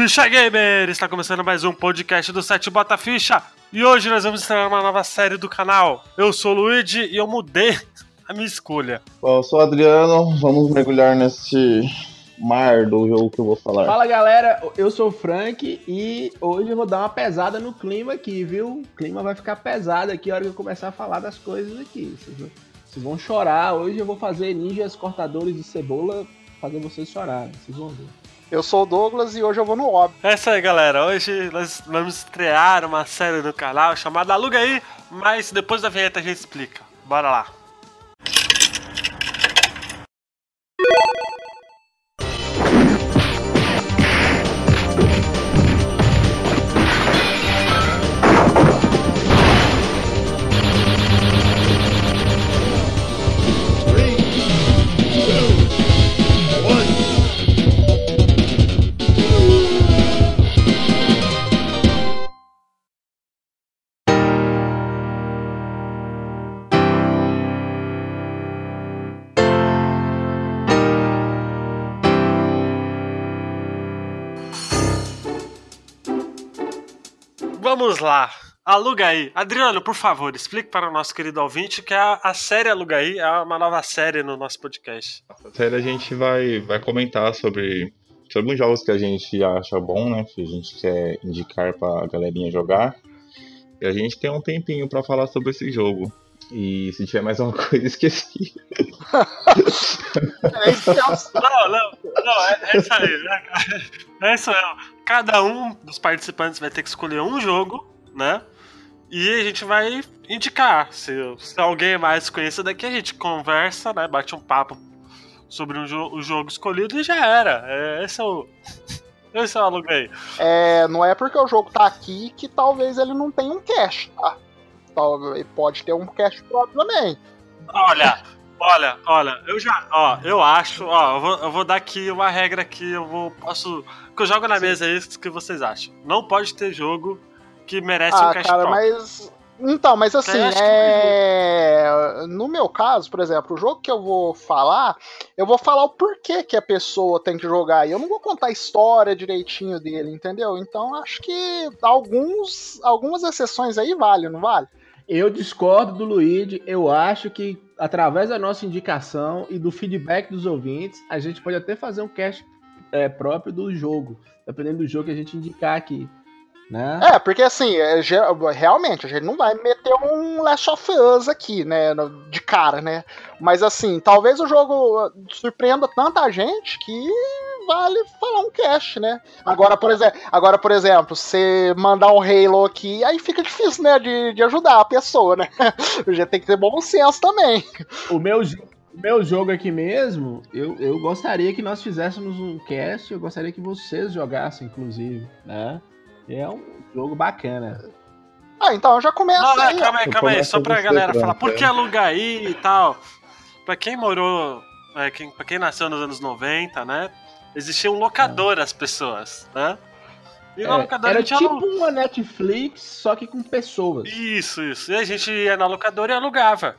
Ficha Gamer! Está começando mais um podcast do site Bota Ficha. E hoje nós vamos estrear uma nova série do canal. Eu sou o Luigi e eu mudei a minha escolha. Bom, eu sou o Adriano, vamos mergulhar nesse mar do jogo que eu vou falar. Fala galera, eu sou o Frank e hoje eu vou dar uma pesada no clima aqui, viu? O clima vai ficar pesado aqui a hora que eu começar a falar das coisas aqui. Vocês, vocês vão chorar. Hoje eu vou fazer ninjas cortadores de cebola fazer vocês chorarem. Vocês vão ver. Eu sou o Douglas e hoje eu vou no óbvio. É isso aí, galera. Hoje nós vamos estrear uma série no canal chamada Aluga aí, mas depois da vinheta a gente explica. Bora lá. Vamos lá. Aluga aí. Adriano, por favor, explique para o nosso querido ouvinte que a, a série Aluga aí é uma nova série no nosso podcast. Na série a gente vai, vai comentar sobre, sobre os jogos que a gente acha bom, né? Que a gente quer indicar pra galerinha jogar. E a gente tem um tempinho para falar sobre esse jogo. E se tiver mais uma coisa, esqueci. Não, não, não, é, é isso aí. É, é isso mesmo. Cada um dos participantes vai ter que escolher um jogo, né? E a gente vai indicar. Se, se alguém é mais conhecido aqui, a gente conversa, né? Bate um papo sobre um jo o jogo escolhido e já era. É, esse é o. Esse é o aluguei. É, não é porque o jogo tá aqui que talvez ele não tenha um cache, tá? Talvez pode ter um cache próprio também. Olha, olha, olha, eu já, ó, eu acho, ó, eu vou, eu vou dar aqui uma regra que eu vou, posso, que eu jogo na Sim. mesa é isso que vocês acham. Não pode ter jogo que merece um Ah, cash cara, próprio. mas. Então, mas assim, é... no meu caso, por exemplo, o jogo que eu vou falar, eu vou falar o porquê que a pessoa tem que jogar. E eu não vou contar a história direitinho dele, entendeu? Então acho que alguns, algumas exceções aí vale, não vale? Eu discordo do Luigi, eu acho que através da nossa indicação e do feedback dos ouvintes, a gente pode até fazer um cast é, próprio do jogo, dependendo do jogo que a gente indicar aqui. Né? É, porque assim, é, realmente, a gente não vai meter um Last of Us aqui, né, de cara, né? Mas assim, talvez o jogo surpreenda tanta gente que vale falar um cast, né? Agora, por exemplo, agora, por exemplo, você mandar um Halo aqui, aí fica difícil, né, de, de ajudar a pessoa, né? Já tem que ter bom senso também. O meu, o meu jogo aqui mesmo, eu, eu gostaria que nós fizéssemos um cast, eu gostaria que vocês jogassem, inclusive, né? É um jogo bacana. Ah, então eu já começo Não, não, aí. calma aí, calma aí, só pra galera falar, por é. que alugar aí e tal? Pra quem morou, é, quem, pra quem nasceu nos anos 90, né, existia um locador as pessoas, né? E na É, locadora a era gente tipo alu- uma Netflix, só que com pessoas. Isso, isso. E a gente ia na locadora e alugava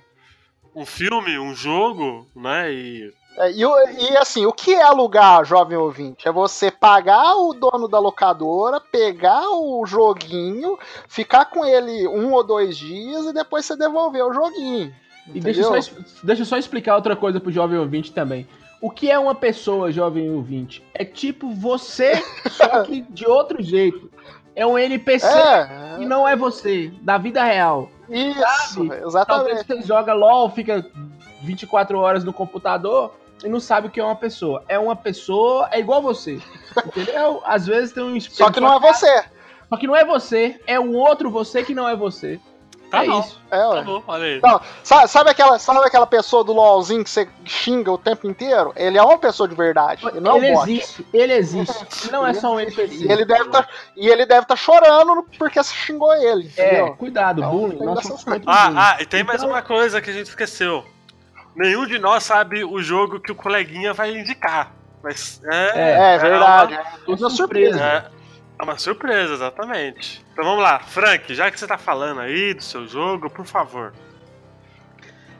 um filme, um jogo, né, e... É, e, e, assim, o que é alugar, jovem ouvinte? É você pagar o dono da locadora, pegar o joguinho, ficar com ele um ou dois dias e depois você devolver o joguinho. E deixa eu, só, entendeu? deixa eu só explicar outra coisa pro jovem ouvinte também. O que é uma pessoa, jovem ouvinte? É tipo você, só que de outro jeito. É um NPC É, e não é você, da vida real. isso, Sabe? Talvez exatamente. você joga LOL, fica 24 horas no computador e não sabe o que é uma pessoa. É uma pessoa, é igual você. Entendeu? Às vezes tem um espelho. Só que não é você. Só que não é você, é um outro você que não é você. Tá é bom, isso. É, tá bom, olha aí. Não, sabe, sabe aquela, sabe aquela pessoa do LOLzinho que você xinga o tempo inteiro? Ele é uma pessoa de verdade, ele não é ele um bot. existe, ele existe. Não é só um NPC. E ele deve tá, e ele deve estar chorando porque você xingou ele, É, cuidado, Então, bullying. Nós somos o Ah, bullying. ah, e tem mais Então- uma coisa que a gente esqueceu. Nenhum de nós sabe o jogo que o coleguinha vai indicar. Mas é, É, verdade. uma- É, tudo surpresa. surpresa. É, é uma surpresa, exatamente. Então vamos lá, Frank, já que você tá falando aí do seu jogo, por favor.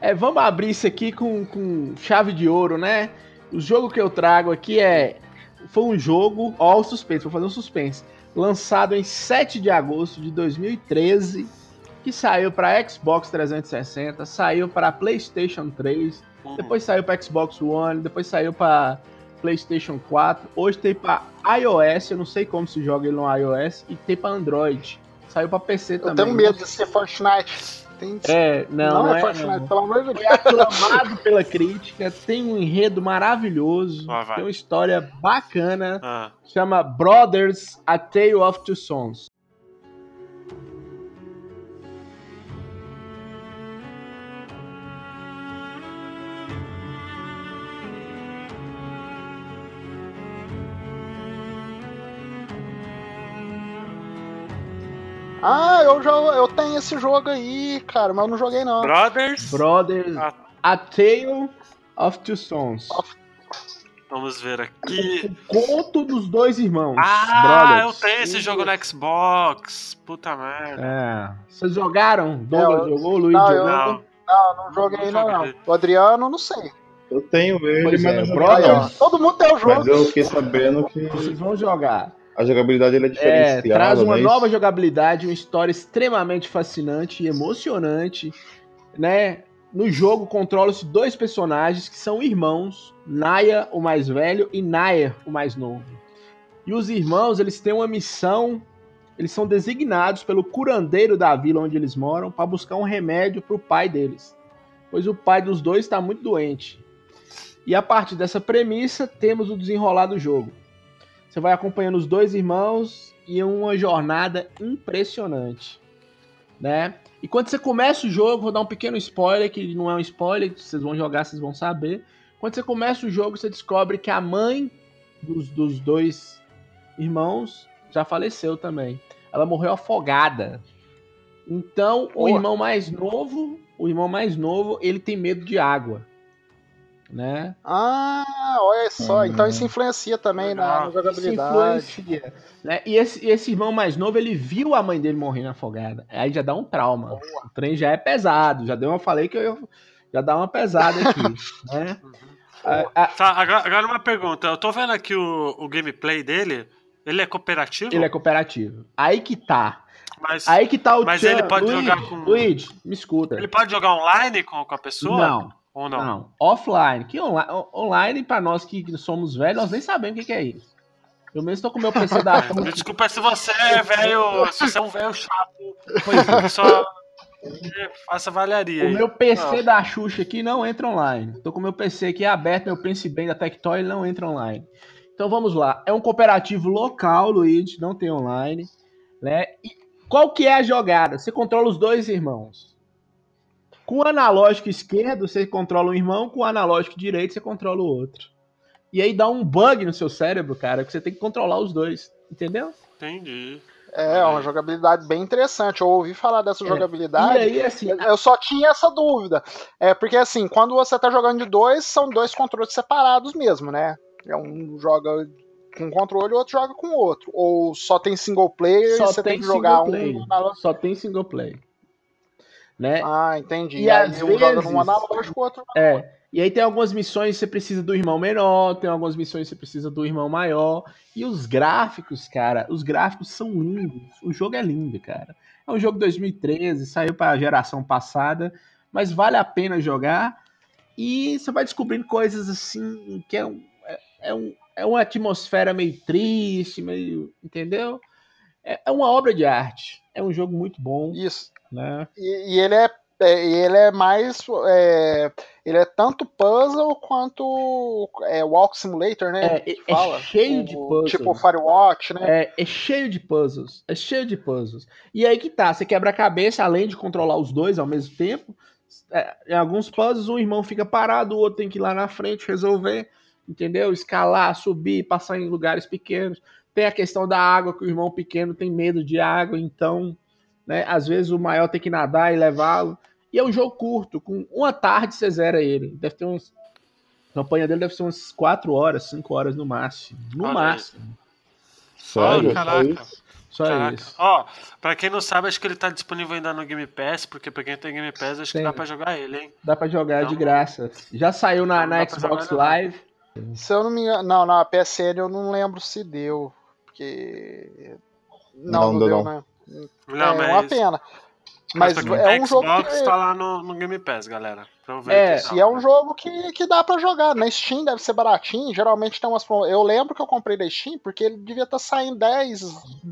É, vamos abrir isso aqui com, com chave de ouro, né? O jogo que eu trago aqui é foi um jogo, ó, o suspense, vou fazer um suspense. Lançado em 7 de agosto de 2013, que saiu para Xbox 360, saiu para PlayStation 3, Hum. depois saiu para Xbox One, depois saiu para PlayStation 4, hoje tem para iOS, eu não sei como se joga ele no iOS, e tem para Android. Saiu para PC Eu também. tenho medo de ser Fortnite. Tem... É, não, não, não é, é, Fortnite, não. pelo amor de Deus. aclamado pela crítica, tem um enredo maravilhoso, vai. tem uma história bacana, Ah, chama Brothers: A Tale of Two Sons. Ah, eu já eu tenho esse jogo aí, cara, mas eu não joguei não. Brothers. Brothers: Ah. A Tale of Two Sons. Vamos ver aqui. O conto dos dois irmãos. Ah, eu Brothers. tenho esse jogo no Xbox. Puta merda. É. Vocês jogaram? Douglas É, eu- jogou? Luiz não, jogou? eu- Não, Não, não joguei Não não. O Adriano, não sei. Eu tenho ele, Pois mas é, não Brothers. Aí, não. ó, todo mundo tem o jogo. Mas eu fiquei sabendo que Vocês vão jogar. A jogabilidade é É, diferenciada. traz uma é isso? nova jogabilidade, uma história extremamente fascinante e emocionante, né? No jogo controlam-se dois personagens que são irmãos, Naya, o mais velho, e Nair, o mais novo. E os irmãos, eles têm uma missão, eles são designados pelo curandeiro da vila onde eles moram para buscar um remédio para o pai deles, pois o pai dos dois está muito doente. E a partir dessa premissa, temos o desenrolar do jogo. Você vai acompanhando os dois irmãos e é uma jornada impressionante, né? E quando você começa o jogo, vou dar um pequeno spoiler, que não é um spoiler, vocês vão jogar, vocês vão saber. Quando você começa o jogo, você descobre que a mãe dos, dos dois irmãos já faleceu também. Ela morreu afogada. Então, o Pô. irmão mais novo, o irmão mais novo, ele tem medo de água, né? Ah, olha só. Hum. Então isso influencia também na, na jogabilidade. Isso influencia, né? E esse, esse irmão mais novo, ele viu a mãe dele morrendo afogada. Aí já dá um trauma. O trem já é pesado. Já deu uma falei que eu já dá uma pesada aqui, né? A- a- Tá, agora, agora uma pergunta. Eu tô vendo aqui o, o gameplay dele. Ele é cooperativo? ele é cooperativo. Aí que tá. Mas Aí que tá o Mas tchan- ele pode Luigi, jogar com- Luigi, me escuta. ele pode jogar online com, com a pessoa? Não, Ou não, não? Offline. Que online, online pra nós que somos velhos, nós nem sabemos o que, que é isso. Eu mesmo tô com o meu PC da É, Desculpa se você é velho. Se você é um velho chato. Pois é. que só faça valharia. O aí. meu PC Não. da Xuxa aqui não entra online. Tô com o meu PC aqui aberto, meu Prince Bem da Tectoy ele não entra online. Então vamos lá. É um cooperativo local, Luigi, não tem online, né? E qual que é a jogada? Você controla os dois irmãos. Com o analógico esquerdo, você controla um irmão, com o analógico direito, você controla o outro. E aí dá um bug no seu cérebro, cara, que você tem que controlar os dois, entendeu? Entendi. É, uma jogabilidade bem interessante. Eu ouvi falar dessa É. jogabilidade. E aí, assim, Eu só tinha essa dúvida. É porque assim, quando você tá jogando de dois, são dois controles separados mesmo, né? É Um joga com um controle, o outro joga com o outro. Ou só tem single player Só e você tem tem que jogar player. um só tem single play. Né? Ah, entendi. E aí às um vezes- analógico, o outro. É. E aí tem algumas missões que você precisa do irmão menor, tem algumas missões que você precisa do irmão maior. E os gráficos, cara, os gráficos são lindos. O jogo é lindo, cara. É um jogo 2013, saiu para a geração passada, mas vale a pena jogar. E você vai descobrindo coisas assim que é, um, é, é um, é uma atmosfera meio triste, meio. Entendeu? É, é uma obra de arte. É um jogo muito bom, Isso. Né? E, e ele é. é, e ele é mais. é, ele é tanto puzzle quanto é, Walk Simulator, né? É, é cheio de O- puzzles. Tipo Firewatch, né? É, é cheio de puzzles. É cheio de puzzles. E aí que tá, você quebra a cabeça, além de controlar os dois ao mesmo tempo. é, em alguns puzzles, um irmão fica parado, o outro tem que ir lá na frente resolver. Entendeu? Escalar, subir, passar em lugares pequenos. Tem a questão da água, que o irmão pequeno tem medo de água, então, né, às vezes o maior tem que nadar e levá-lo. E é um jogo curto, com uma tarde você zera ele. Deve ter uns. A campanha dele deve ser umas 4 horas, 5 horas no máximo. No Olha aí. máximo. Sério? Oh, caraca. isso? Só Caraca. isso. Ó, pra quem não sabe, acho que ele tá disponível ainda no Game Pass, porque pra quem tem Game Pass, acho Tem. que dá pra jogar ele, hein? Dá pra jogar de Então- graça. Já saiu na, Então na Xbox. Live. Se eu não me engano. Não, na PSN eu não lembro se deu. Porque. Não, não, não deu, não. né? Não, é mas... uma pena. Mas, mas é um jogo que tá lá no, no Game Pass, galera. É, e é um jogo que, que dá para jogar. Na Steam deve ser baratinho. Geralmente tem umas Eu lembro que eu comprei da Steam porque ele devia estar tá saindo 10,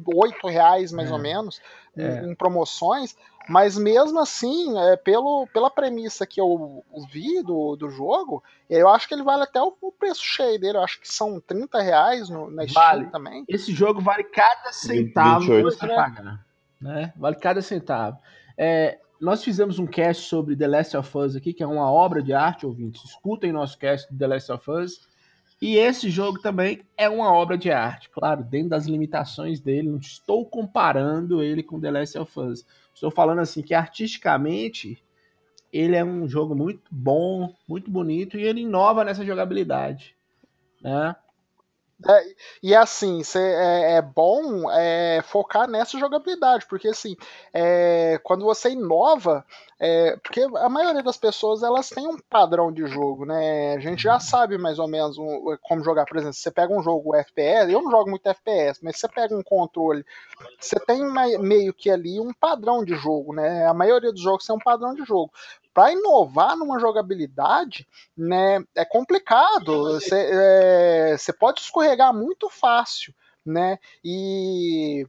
8 reais mais é. ou menos é. em, em, promoções. Mas mesmo assim, é, pelo, pela premissa que eu vi do, do jogo, eu acho que ele vale até o, o preço cheio dele. Eu acho que são 30 reais no, na Steam vale. também. Esse jogo vale cada centavo 28, que você né? pagar. Né? Vale cada centavo. É, nós fizemos um cast sobre The Last of Us aqui, que é uma obra de arte, ouvintes. Escutem nosso cast de The Last of Us. E esse jogo também é uma obra de arte, claro, dentro das limitações dele. Não estou comparando ele com The Last of Us. Estou falando assim que artisticamente ele é um jogo muito bom, muito bonito e ele inova nessa jogabilidade, né? É, e assim, cê, é, é, bom é, focar nessa jogabilidade, porque assim, é, quando você inova, é, porque a maioria das pessoas elas têm um padrão de jogo, né? A gente já sabe mais ou menos um, como jogar, por exemplo, você pega um jogo FPS, eu não jogo muito FPS, mas você pega um controle, você tem meio que ali um padrão de jogo, né? A maioria dos jogos tem um padrão de jogo para inovar numa jogabilidade, né, é complicado. Você é, pode escorregar muito fácil, né? E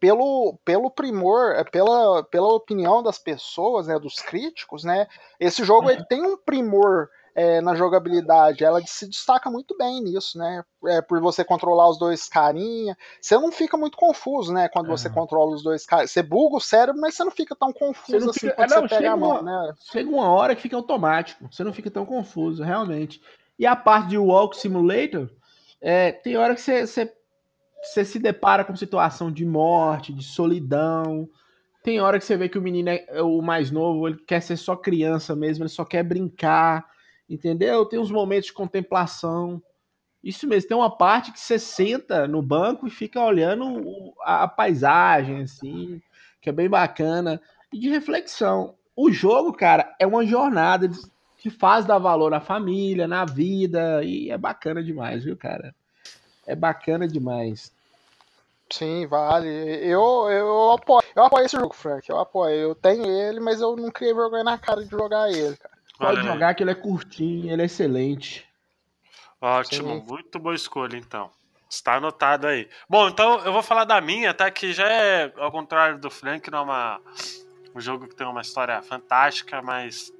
pelo, pelo primor, pela, pela opinião das pessoas, né, dos críticos, né, esse jogo ele tem um primor é, na jogabilidade. Ela se destaca muito bem nisso, né? É, por você controlar os dois carinha. Você não fica muito confuso, né? Quando você controla os dois caras. Você buga o cérebro, mas você não fica tão confuso assim quando é, não, você pega a mão, uma, né? Chega uma hora que fica automático. Você não fica tão confuso, realmente. E a parte de Walk Simulator, é, tem hora que você, você, você se depara com situação de morte, de solidão. Tem hora que você vê que o menino é o mais novo, ele quer ser só criança mesmo, ele só quer brincar entendeu? Tem uns momentos de contemplação. Isso mesmo, tem uma parte que você senta no banco e fica olhando a, paisagem, assim, que é bem bacana, e de reflexão. O jogo, cara, é uma jornada que faz dar valor à família, na vida, e é bacana demais, viu, cara? É bacana demais. Sim, vale. Eu, eu, apoio, eu apoio esse jogo, Frank. Eu apoio. Eu tenho ele, mas eu não criei vergonha na cara de jogar ele, cara. Pode jogar que ele é curtinho, ele é excelente. Ótimo, Sim. muito boa escolha então. Está anotado aí. Bom, então eu vou falar da minha, tá? Que já é, ao contrário do Frank, não é uma, um jogo que tem uma história fantástica, mas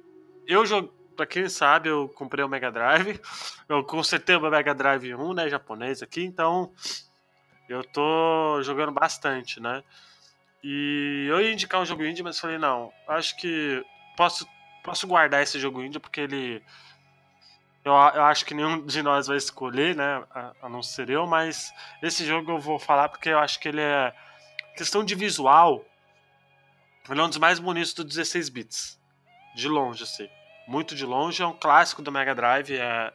eu jogo. Pra quem sabe, eu comprei o Mega Drive. Eu consertei o Mega Drive 1, né? Japonês aqui, então eu tô jogando bastante, né? E eu ia indicar um jogo indie, mas falei, não, acho que posso posso guardar esse jogo indie porque ele. Eu, eu acho que nenhum de nós vai escolher, né? A, a, não ser eu, mas esse jogo eu vou falar porque eu acho que ele é. Questão de visual, ele é um dos mais bonitos do 16 bits. De longe, assim. Muito de longe. É um clássico do Mega Drive. É,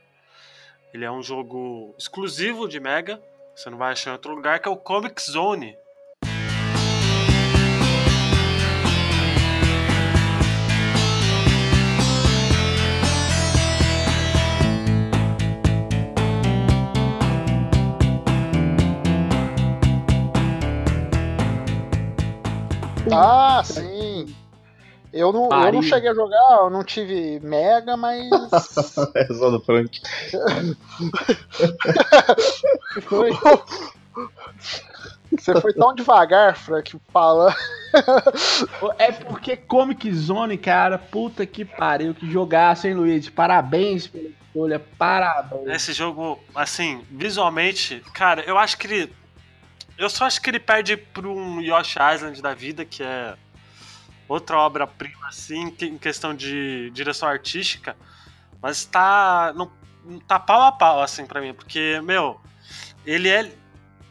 ele é um jogo exclusivo de Mega. Você não vai achar em outro lugar, que é o Comic Zone. Ah, sim. Eu não, eu não cheguei a jogar, eu não tive Mega, mas. é só do Frank. foi? Você foi tão devagar, Frank, fala. é porque Comic Zone, cara, puta que pariu, que jogaço, hein, Luiz? Parabéns pela escolha, parabéns. Esse jogo, assim, visualmente, cara, eu acho que ele eu só acho que ele perde para um Yoshi Island da vida, que é outra obra-prima, assim, em questão de direção artística. Mas tá. Não, tá pau a pau, assim, para mim. Porque, meu, ele é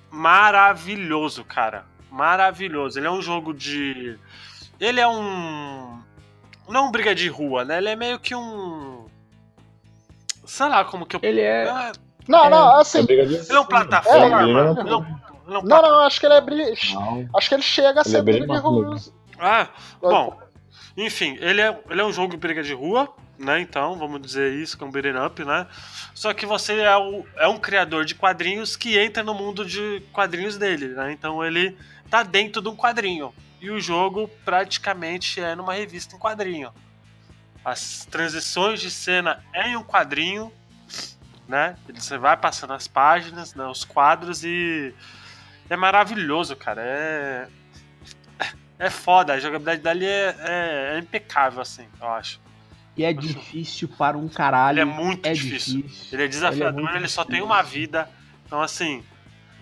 maravilhoso, cara. Maravilhoso. Ele é um jogo de. Ele é um. Não é um briga de rua, né? Ele é meio que um. Sei lá como que eu. Ele é. é... Não, não, assim. É ele é um plataforma. É, não, não, não, não, acho que ele é bri... Acho que ele chega a ser é briga de rua. Ah, bom. Enfim, ele é, ele é um jogo de briga de rua. né? Então, vamos dizer isso, que é um beat'em up, né? Só que você é, o, é um criador de quadrinhos que entra no mundo de quadrinhos dele, né? Então ele tá dentro de um quadrinho. E o jogo praticamente é numa revista em quadrinho. As transições de cena é em um quadrinho, né? Você vai passando as páginas, né, os quadros e é maravilhoso, cara. É é foda, a jogabilidade dali é, é, é impecável, assim, eu acho. E é difícil para um caralho. Ele é muito é difícil. difícil. Ele é desafiador, Ele é ele, só tem difícil. uma vida. Então, assim,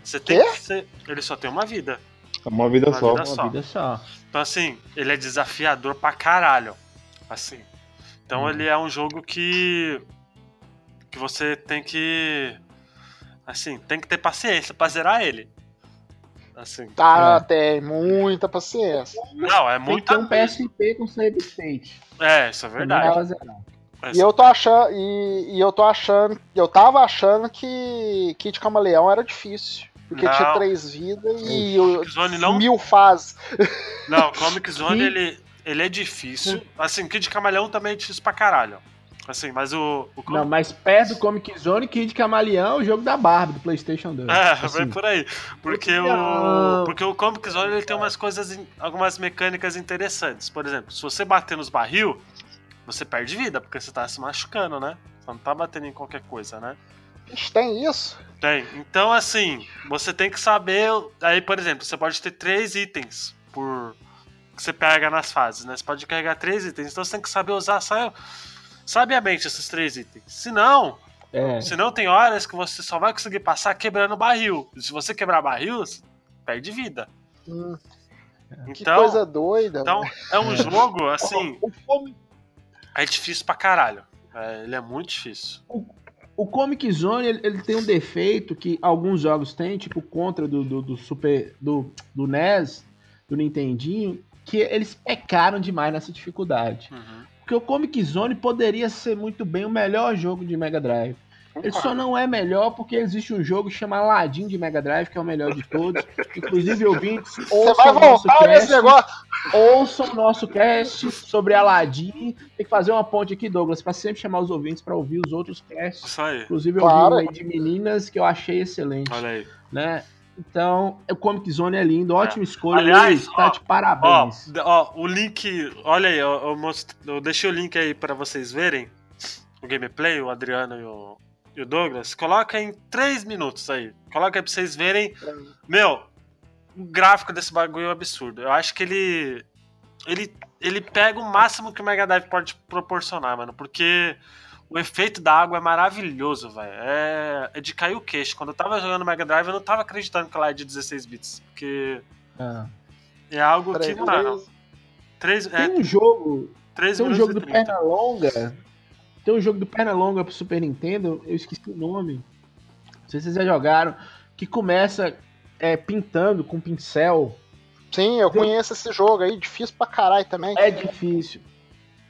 você tem Quê? que ser. Ele só tem uma vida. É uma vida Uma só. vida Uma só. vida só. Então, assim, ele é desafiador pra caralho. Assim. Então, Hum. ele é um jogo que. que você tem que. Assim, tem que ter paciência pra zerar ele. Assim. Tá, É. tem muita paciência. Não, é Tem muito. que ter um PSP com save state. É, isso é verdade. Pra zerar. E eu tô achando. E, e eu tô achando. Eu tava achando que Kid Camaleão era difícil. Porque Não. tinha três vidas e o- Zone não mil fases. Não, Comic Zone, ele, ele é difícil. Assim, Kid Camaleão também é difícil pra caralho. Assim, mas o. o Não, mas perto do Comic Zone, Kid Camaleão, o jogo da Barbie, do Playstation 2. É, Assim, vai por aí. Porque o, porque o Comic Zone ele tem umas coisas, algumas mecânicas interessantes. Por exemplo, se você bater nos barril, você perde vida, porque você tá se machucando, né? Você não tá batendo em qualquer coisa, né? Ixi, tem isso? Tem. Então, assim, você tem que saber. Aí, por exemplo, você pode ter três itens por. que você pega nas fases, né? Você pode carregar três itens. Então você tem que saber usar sa- sabiamente esses três itens. Se não, É. se não tem horas que você só vai conseguir passar quebrando barril. E se você quebrar barril, você perde vida. Hum, que Então, coisa doida. então é um jogo, assim, O, é difícil pra caralho. É, ele é muito difícil. o Comic Zone, ele, ele tem um defeito que alguns jogos têm, tipo o Contra do, do, do Super. Do, do NES, do Nintendinho, que eles pecaram demais nessa dificuldade. Uhum. Porque o Comic Zone poderia ser muito bem o melhor jogo de Mega Drive. Ele só não é melhor porque existe um jogo chamado Aladdin de Mega Drive, que é o melhor de todos. Inclusive, ouvintes, ouçam o nosso cast, ouçam o nosso cast sobre Aladdin. Tem que fazer uma ponte aqui, Douglas, para sempre chamar os ouvintes para ouvir os outros casts. Isso aí. Inclusive, eu Claro. vi um aí de meninas que eu achei excelente, Olha aí. né? Então, o Comic Zone é lindo, ótima escolha. Aliás, Luiz, tá ó, de Ó, parabéns. d- ó, o link. Olha aí, ó, eu, most- eu deixei o link aí pra vocês verem. O gameplay, o Adriano e o, e o Douglas. Coloca em 3 minutos aí. Coloca aí pra vocês verem. Meu, o gráfico desse bagulho é um absurdo. Eu acho que ele. Ele, ele pega o máximo que o Mega Drive pode proporcionar, mano. Porque o efeito da água é maravilhoso, velho. É, é de cair o queixo. Quando eu tava jogando Mega Drive, eu não tava acreditando que ela é de 16 bits. Porque Ah. é algo Peraí, que, mano. Três, é, Tem um jogo três Tem um jogo do 30. Pernalonga. Tem um jogo do Pernalonga pro Super Nintendo, eu esqueci o nome. Não sei se vocês já jogaram. Que começa é, pintando com pincel. Sim, eu conheço esse jogo aí, difícil pra caralho também. É difícil.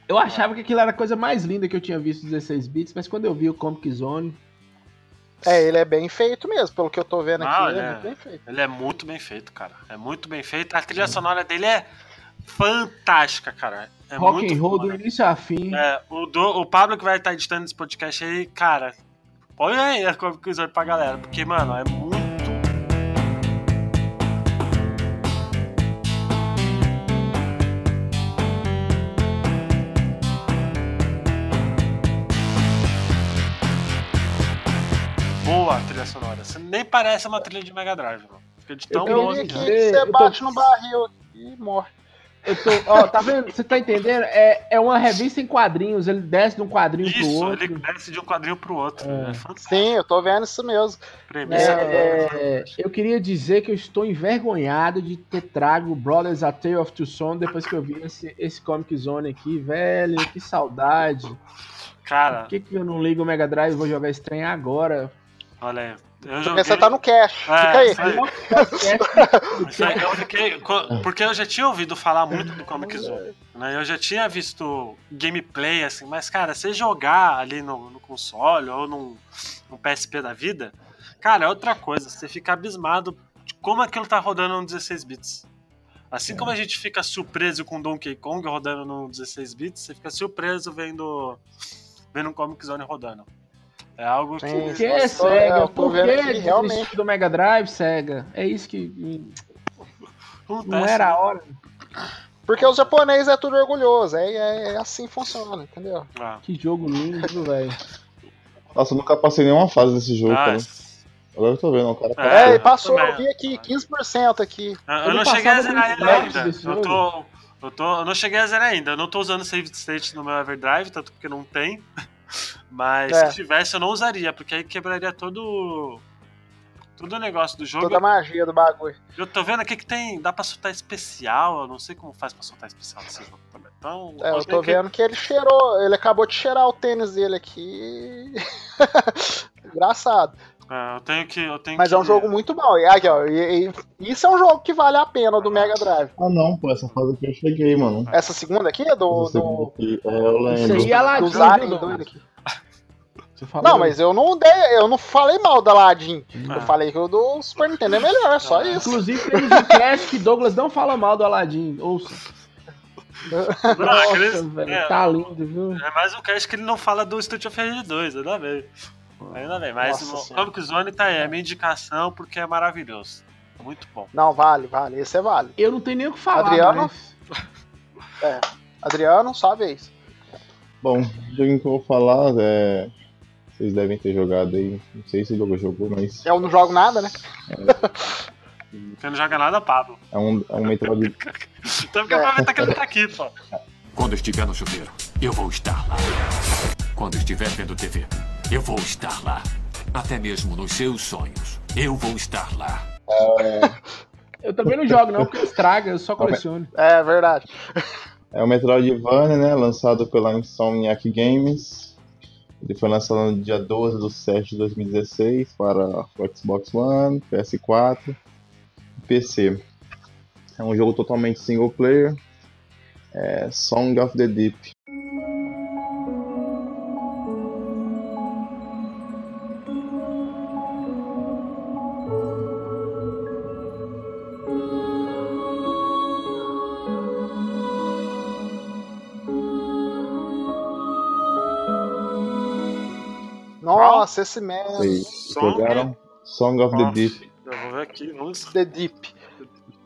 Eu achava que aquilo era a coisa mais linda que eu tinha visto 16 bits, mas quando eu vi o Comic Zone. É, ele é bem feito mesmo, pelo que eu tô vendo aqui. Ah, ele é é. muito bem feito. Ele é muito bem feito, cara. É muito bem feito. A trilha sonora dele é fantástica, cara. É rock muito and roll do início a fim. É, o, do- o Pablo que vai estar editando esse podcast aí, cara, põe aí a Comic Zone pra galera, porque, mano, é muito. Boa a trilha sonora. Você nem parece uma trilha de Mega Drive, mano. Fica de tão que aqui é. você eu tô- bate no barril e morre. Eu tô, ó, tá vendo? Você tá entendendo? É, é uma revista em quadrinhos, ele desce de um quadrinho pro Isso, outro. ele desce de um quadrinho pro outro. É. É, fantástico. Sim, eu tô vendo isso mesmo. Premissa É, é, eu queria dizer que eu estou envergonhado de ter trago Brothers A Tale of Two Sons depois que eu vi esse, esse Comic Zone aqui, velho, que saudade. Cara, Por que, que eu não ligo o Mega Drive e vou jogar esse trem agora? Olha aí. Eu joguei... você tá no cache. É, Fica aí. isso aí. Eu fiquei. Porque eu já tinha ouvido falar muito do Comic Zone. Né? Eu já tinha visto gameplay, assim, mas, cara, você jogar ali no, no console ou num, num PSP da vida, cara, é outra coisa. Você fica abismado de como aquilo tá rodando no 16 bits. Assim como a gente fica surpreso com Donkey Kong rodando no 16 bits, você fica surpreso vendo vendo um Comic Zone rodando. É algo que Por Nossa, que, eu tô- Sega? eu Por que que realmente- do Mega Drive, Sega? É isso que acontece, não era né? a hora. Porque os japoneses é tudo orgulhoso, é, é, é assim que funciona, entendeu? Ah, Que jogo lindo, velho. Nossa, eu nunca passei nenhuma fase desse jogo, ah, cara. Agora eu tô vendo, o cara É, É, passou. passou, eu vi aqui, 15% aqui. eu, eu Ano não cheguei a zerar eu ele ainda. Eu tô, eu tô, eu não cheguei a zerar ainda. Eu não tô usando save state no meu Everdrive, tanto porque não tem. Mas É. se tivesse, eu não usaria, porque aí quebraria todo todo o negócio do jogo. Toda a magia do bagulho. Eu tô vendo aqui que tem. Dá pra soltar especial. Eu não sei como faz pra soltar especial nesse jogo também. Então. É, eu tô que- vendo que ele cheirou, ele acabou de cheirar o tênis dele aqui. Engraçado. É, eu tenho que. Eu tenho Mas que... é um jogo muito bom. E, aqui, ó, e- e- isso é um jogo que vale a pena do Mega Drive. Ah não, pô, essa fase aqui eu cheguei, mano. Essa segunda aqui é do. Do aqui, é, eu Isso lembro. aí é doido Douglas? aqui. Não, mas eu não dei, eu não falei mal da Aladdin. Ah. Eu falei que o do Super Nintendo é melhor, é só Ah. isso. Inclusive temos um cast que Douglas não fala mal do Aladdin. Ouça. Não, Nossa, aqueles- velho, é, tá lindo, viu? É mais um cast que ele não fala do Street of Rage 2, ainda bem. Ainda bem, mas Nossa o. Comic Zone tá aí, é minha indicação porque é maravilhoso. Muito bom. Não, vale, vale, esse é vale. Eu não tenho nem o que falar. Adriano? mas- Adriano, só a vez. Bom, o jogo que eu vou falar é. Vocês devem ter jogado aí. Não sei se o Douglas jogou, mas. Eu não jogo nada, né? Quem não joga nada, Pablo. É um, é um Metroid. Então porque aproveitar que ele tá aqui, pô. Quando estiver no chuveiro, eu vou estar lá. Quando estiver vendo TV, eu vou estar lá. Até mesmo nos seus sonhos, eu vou estar lá. Eu também não jogo, não, porque estraga, eu só coleciono. É verdade. É o Metroidvania, né? Lançado pela Insomniac Games. Ele foi lançado no dia 12 de 7 de 2016 para o Xbox One, PS4 e PC. É um jogo totalmente single player. É Song of the Deep. Nossa, esse mesmo. Vocês Song- jogaram Song of the Deep. Eu vou ver aqui, vamos, The Deep.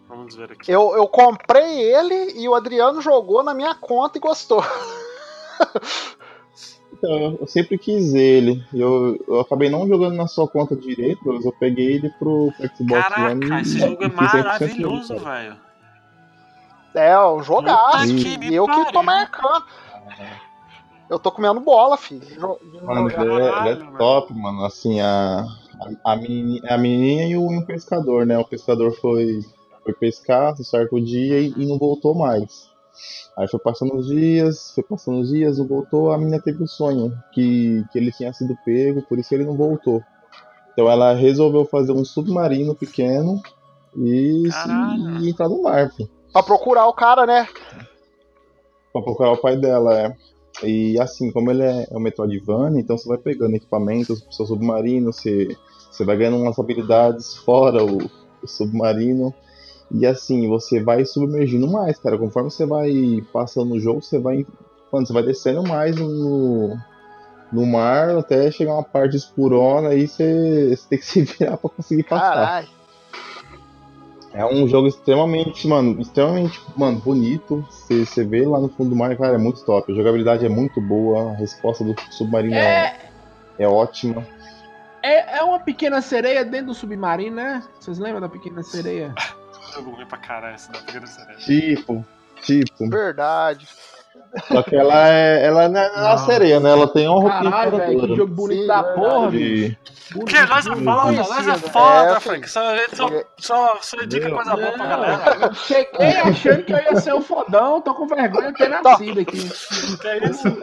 vamos ver aqui. Eu, eu comprei ele e o Adriano jogou na minha conta e gostou. Então, eu sempre quis ele. Eu, eu acabei não jogando na sua conta direito, mas eu peguei ele pro Xbox One. Caraca, e- esse jogo é fiz 100% maravilhoso, velho. É, um jogaço. E eu que tô marcando. Eu tô comendo bola, filho. Mano, ele é, ele é top, mano. Assim, a, a, a, meni- a menininha e o, e o pescador, né? O pescador foi, foi pescar no certo dia e, e não voltou mais. Aí foi passando os dias, foi passando os dias, não voltou. A menina teve um sonho que, que ele tinha sido pego, por isso ele não voltou. Então ela resolveu fazer um submarino pequeno e, e entrar no mar, pô. Pra procurar o cara, né? Pra procurar o pai dela, é. E assim, como ele é, é um Metroidvania, então você vai pegando equipamentos pro seu submarino, você, você vai ganhando umas habilidades fora o, o submarino. E assim, você vai submergindo mais, cara. Conforme você vai passando no jogo, você vai. Mano, você vai descendo mais no, no mar até chegar uma parte escurona aí você, você tem que se virar pra conseguir passar. Caralho. É um jogo extremamente, mano, extremamente, mano, bonito. Você você vê lá no fundo do mar, cara, é muito top. A jogabilidade é muito boa, a resposta do submarino é, É, é ótima. é, é uma pequena sereia dentro do submarino, né? Vocês lembram da pequena sereia? Jogo ruim pra caralho, esse da Pequena Sereia. Tipo, tipo. Verdade. Só que ela é. Ela não é uma Não. sereia, né? Ela tem uma roupinha Caralho, velho, que jogo bonito Sim, da verdade. porra, bicho. Que nós é foda, nós é foda, É, Frank. Só, só, só, só indica coisa boa pra galera. Cheguei achando que eu ia ser o fodão, tô com vergonha de ter nascido aqui. Que é isso?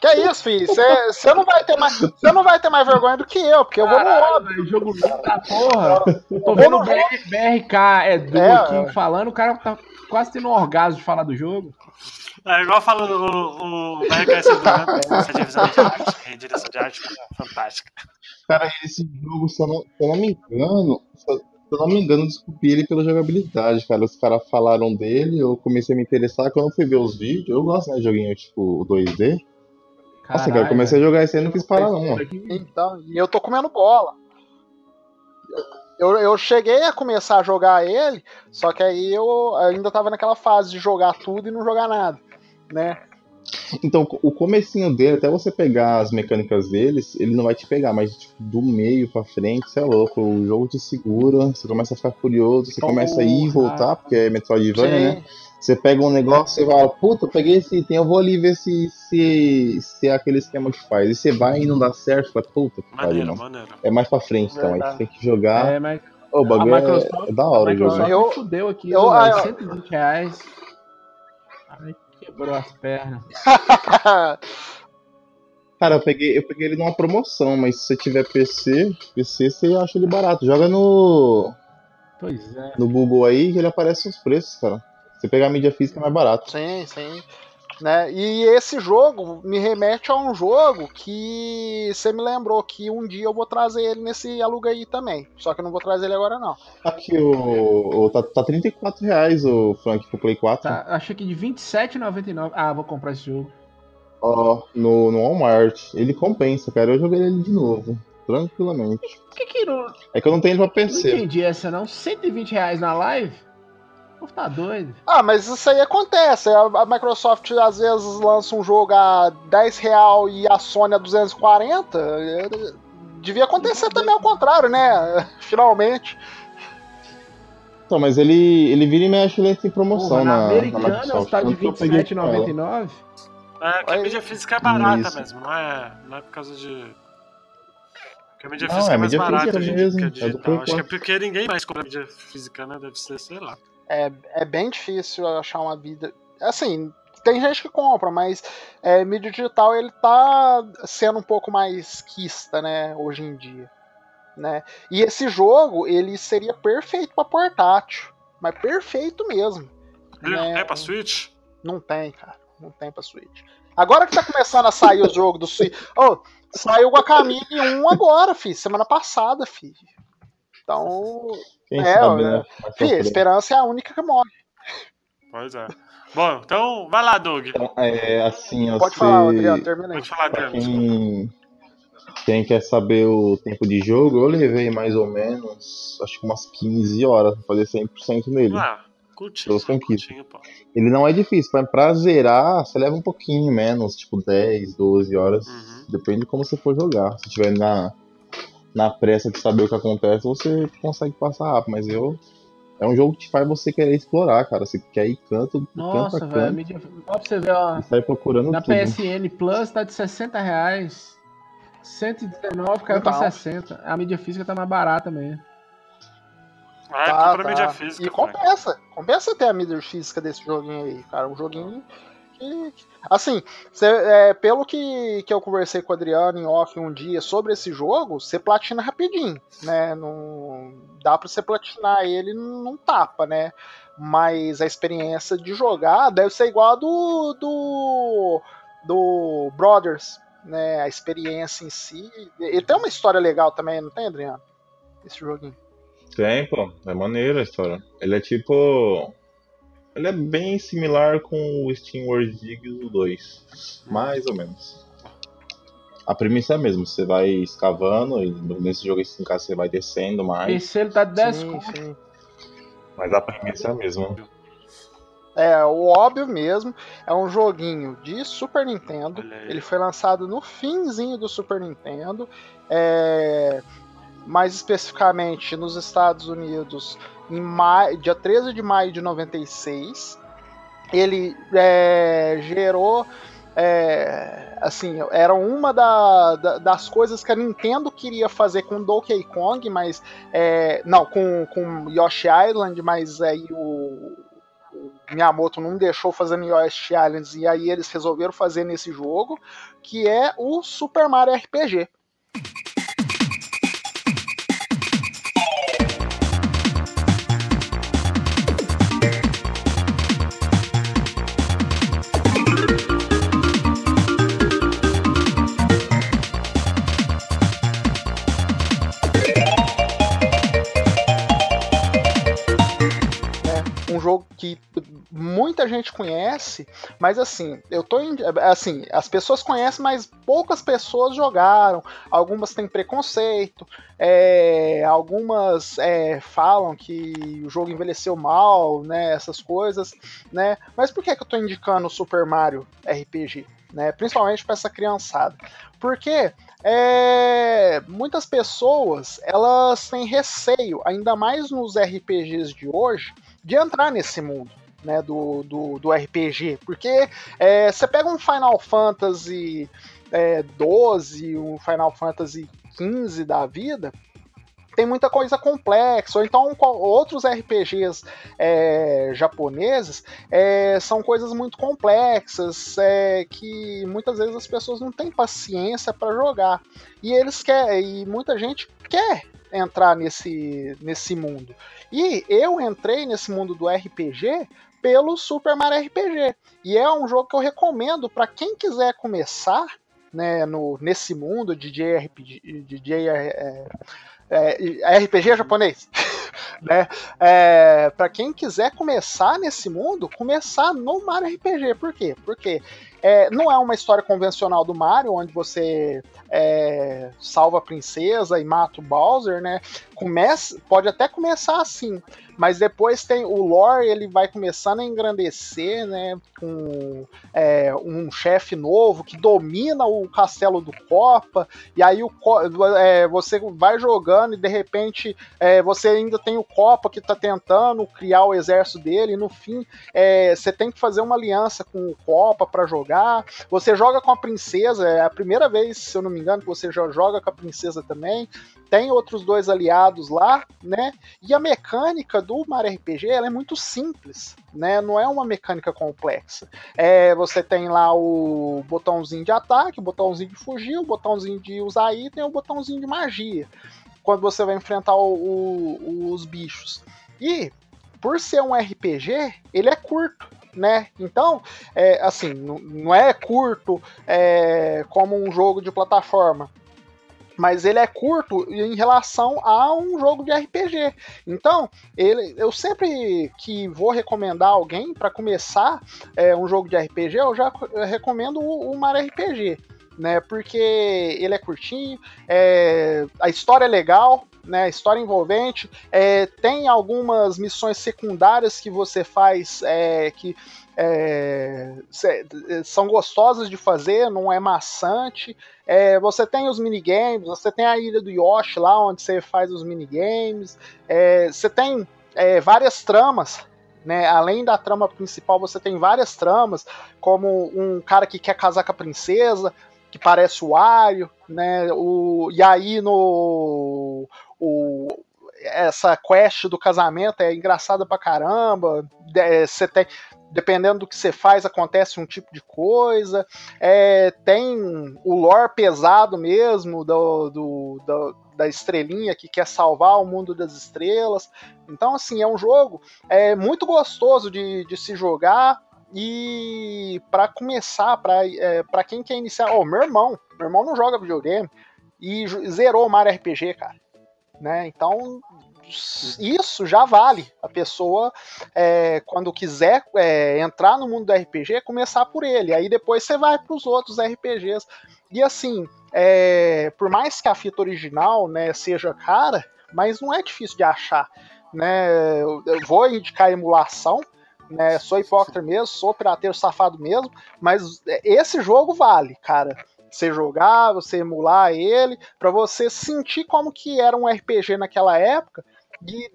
Que é isso, filho? Você não vai ter mais. Você não vai ter mais vergonha do que eu, porque eu vou no Caralho, óbvio. velho, jogo lindo da porra. Eu tô vendo o BR, BRK Edu É, aqui é. falando, o cara tá quase tendo um orgasmo de falar do jogo. É igual falando o, o RKS do né? Essa divisão de arte, direção de arte é fantástica. Cara, esse jogo, se eu não, se eu não me engano, se eu, Se eu não me engano, desculpe ele pela jogabilidade, cara. Os caras falaram dele, eu comecei a me interessar. Quando eu fui ver os vídeos, eu gosto, né, de joguinho tipo 2D. Nossa, cara, eu comecei a jogar esse aí e não quis parar, não. Mano. Então, e eu tô comendo bola. Eu, eu cheguei a começar a jogar ele, só que aí eu ainda tava naquela fase de jogar tudo e não jogar nada, né? Então, o comecinho dele, até você pegar as mecânicas deles, ele não vai te pegar, mas tipo, do meio pra frente, você é louco. O jogo te segura, você começa a ficar curioso, você começa a ir e voltar, porque é Metroidvania, né? Você pega um negócio, você fala, puta, eu peguei esse item, eu vou ali ver se, se, se é aquele esquema que faz. E você vai e não dá certo, você fala, puta, que maneiro, maneiro. É mais pra frente, então, aí você tem que jogar. É, mas... O bagulho é, é, da hora o jogo. Eu fudeu aqui, eu, eu, 120 reais. Quebrou as pernas. Cara, eu peguei, eu peguei ele numa promoção, mas se você tiver PC, PC você acha ele barato. Joga no. Pois é. No Google aí que ele aparece os preços, cara. Você pegar a mídia física é mais barato. Sim, sim. Né? E esse jogo me remete a um jogo que você me lembrou que um dia eu vou trazer ele nesse aluga aí também. Só que eu não vou trazer ele agora, não. Aqui, o, o tá, tá 34 reais o Frank pro Play 4. Tá, achei que de 27,99. Ah, vou comprar esse jogo. Ó, no, no Walmart. Ele compensa, cara. Eu joguei ele de novo. Tranquilamente. Que que não... É que eu não tenho ele pra PC. Não entendi essa não. 120 reais na live? Tá doido. Ah, mas isso aí acontece. A, Microsoft às vezes lança um jogo a 10 real e a Sony a 240. Devia acontecer também ao contrário, né? Finalmente. Então, mas ele, ele vira e mexe ele em promoção Porra, na, na americana na tá de 27,99. É, que a mídia física é barata Isso. mesmo, não é, não é por causa de. Porque a mídia não, física é, é mais barata mesmo, que a digital. É Acho que é porque ninguém mais compra mídia física, né? Deve ser, sei lá é, é bem difícil achar uma vida. Assim, tem gente que compra, mas é, mídia digital ele tá sendo um pouco mais quista, né, hoje em dia. Né? E esse jogo, ele seria perfeito para portátil. Mas perfeito mesmo. Ele né? não tem pra Switch? Não tem, cara. Não tem pra Switch. Agora que tá começando a sair o jogo do Switch. Oh, saiu o Guacamole 1 agora, fi. Semana passada, fi. Então. Quem é, sabe, né? Fih, a esperança é a única que morre. Pois é. Bom, então vai lá, Doug. Então, é, assim, Pode você... falar, Adriano, termina aí. Pode falar, Adriano. Quem... quem quer saber o tempo de jogo, eu levei mais ou menos, acho que umas 15 horas pra fazer 100% nele. Ah, curtinho. curtinho Ele não é difícil, pra, pra zerar, você leva um pouquinho menos, tipo 10, 12 horas. Uhum. Depende de como você for jogar. Se tiver na na pressa de saber o que acontece, você consegue passar rápido, mas eu. É um jogo que te faz você querer explorar, cara. Você quer ir canto, Nossa, canto velho. Mídia... Ó, pra você ver, ó. Sai procurando na tudo. PSN Plus tá de 60 reais. 119 caiu pra 60. A mídia física tá mais barata mesmo. Ah, é tá, tá. mídia física. E compensa. Cara. Compensa ter a mídia física desse joguinho aí, cara. Um joguinho que. Assim, cê, é, pelo que, que eu conversei com o Adriano em off um dia sobre esse jogo, você platina rapidinho, né? Não, dá pra você platinar ele num tapa, né? Mas a experiência de jogar deve ser igual a do, do, do Brothers, né? A experiência em si. Ele tem uma história legal também, não tem, Adriano? Esse joguinho. Tem, pô. É maneiro a história. Ele é tipo ele é bem similar com o Steam World Dig 2. Mais ou menos. A premissa é a mesma, você vai escavando e nesse jogo em casa você vai descendo mais. Esse ele tá 10 sim, sim. Mas a premissa é a mesma. É, o óbvio mesmo, é um joguinho de Super Nintendo. Ele foi lançado no finzinho do Super Nintendo. É, mais especificamente nos Estados Unidos em maio, dia 13 de maio de 96. Ele é, gerou. É, assim, era uma da, da, das coisas que a Nintendo queria fazer com Donkey Kong, mas. É, não, com, com Yoshi Island, mas aí o, Miyamoto não deixou fazer no Yoshi Islands e aí eles resolveram fazer nesse jogo, que é o Super Mario RPG. Que muita gente conhece, mas assim, eu tô assim, as pessoas conhecem, mas poucas pessoas jogaram. Algumas têm preconceito, é, algumas é, falam que o jogo envelheceu mal, né? Essas coisas, né? Mas por que, que eu tô indicando o Super Mario RPG? Né, principalmente para essa criançada. Porque é, muitas pessoas elas têm receio, ainda mais nos RPGs de hoje, de entrar nesse mundo. Né, do, do, do RPG, porque é, você pega um Final Fantasy é, 12, um Final Fantasy 15 da vida, tem muita coisa complexa, ou então outros RPGs é, japoneses é, são coisas muito complexas é, que muitas vezes as pessoas não têm paciência para jogar. E eles querem, e muita gente quer entrar nesse, nesse mundo. E eu entrei nesse mundo do RPG pelo Super Mario RPG. E é um jogo que eu recomendo para quem quiser começar né, no, nesse mundo de JRPG, de JR, é, RPG japonês. né? É, para quem quiser começar nesse mundo, começar no Mario RPG. Por quê? Porque é, não é uma história convencional do Mario, onde você é, salva a princesa e mata o Bowser, né? Começa, pode até começar assim, mas depois tem o lore, ele vai começando a engrandecer, né? Com é, um chefe novo que domina o castelo do Copa, e aí o, é, você vai jogando e de repente é, você ainda tem o Copa que está tentando criar o exército dele, e no fim é, você tem que fazer uma aliança com o Copa para jogar. Você joga com a princesa, é a primeira vez, se eu não me engano, que você já joga com a princesa também. Tem outros dois aliados lá, né? E a mecânica do Mario RPG ela é muito simples, né? Não é uma mecânica complexa. É, você tem lá o botãozinho de ataque, o botãozinho de fugir, o botãozinho de usar item o botãozinho de magia. Quando você vai enfrentar o, o, os bichos. E por ser um RPG, ele é curto né? Então, é, assim, não, é curto é, como um jogo de plataforma, mas ele é curto em relação a um jogo de RPG. Então, ele, eu sempre que vou recomendar alguém para começar é, um jogo de RPG, eu já recomendo o, o Mario RPG. Né, porque ele é curtinho, é, a história é legal, né, história envolvente, é, tem algumas missões secundárias que você faz é, que é, são gostosas de fazer, não é maçante. É, você tem os minigames, você tem a ilha do Yoshi lá, onde você faz os minigames. É, você tem é, várias tramas. Né, além da trama principal, você tem várias tramas, como um cara que quer casar com a princesa, que parece o Wario, né? O, e aí no o, essa quest do casamento é engraçada pra caramba. É, você tem dependendo do que você faz, acontece um tipo de coisa. É, tem o lore pesado mesmo do, do, do, da estrelinha que quer salvar o mundo das estrelas. Então, assim, é um jogo é, muito gostoso de, de se jogar. E para começar, para é, pra quem quer iniciar, oh, meu irmão, meu irmão não joga videogame e zerou o Mario RPG, cara. Né? Então, isso já vale. A pessoa, é, quando quiser é, entrar no mundo do RPG, começar por ele. Aí depois você vai para os outros RPGs. E assim, é, por mais que a fita original né, seja cara, mas não é difícil de achar. Né? Eu, vou indicar emulação. Né, sou hipócrita mesmo, sou pirateiro safado mesmo, mas esse jogo vale, cara você jogar, você emular ele, para você sentir como que era um RPG naquela época e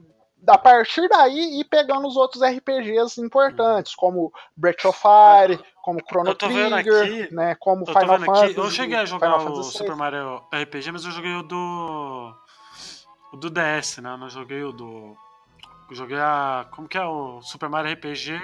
a partir daí ir pegando os outros RPGs importantes, como Breath of Fire, como Chrono Trigger, aqui, né, como Final Fantasy. Aqui, eu cheguei a jogar o Super Mario RPG, mas eu joguei o do o do DS, né? Eu não joguei o do eu joguei a como que é o Super Mario RPG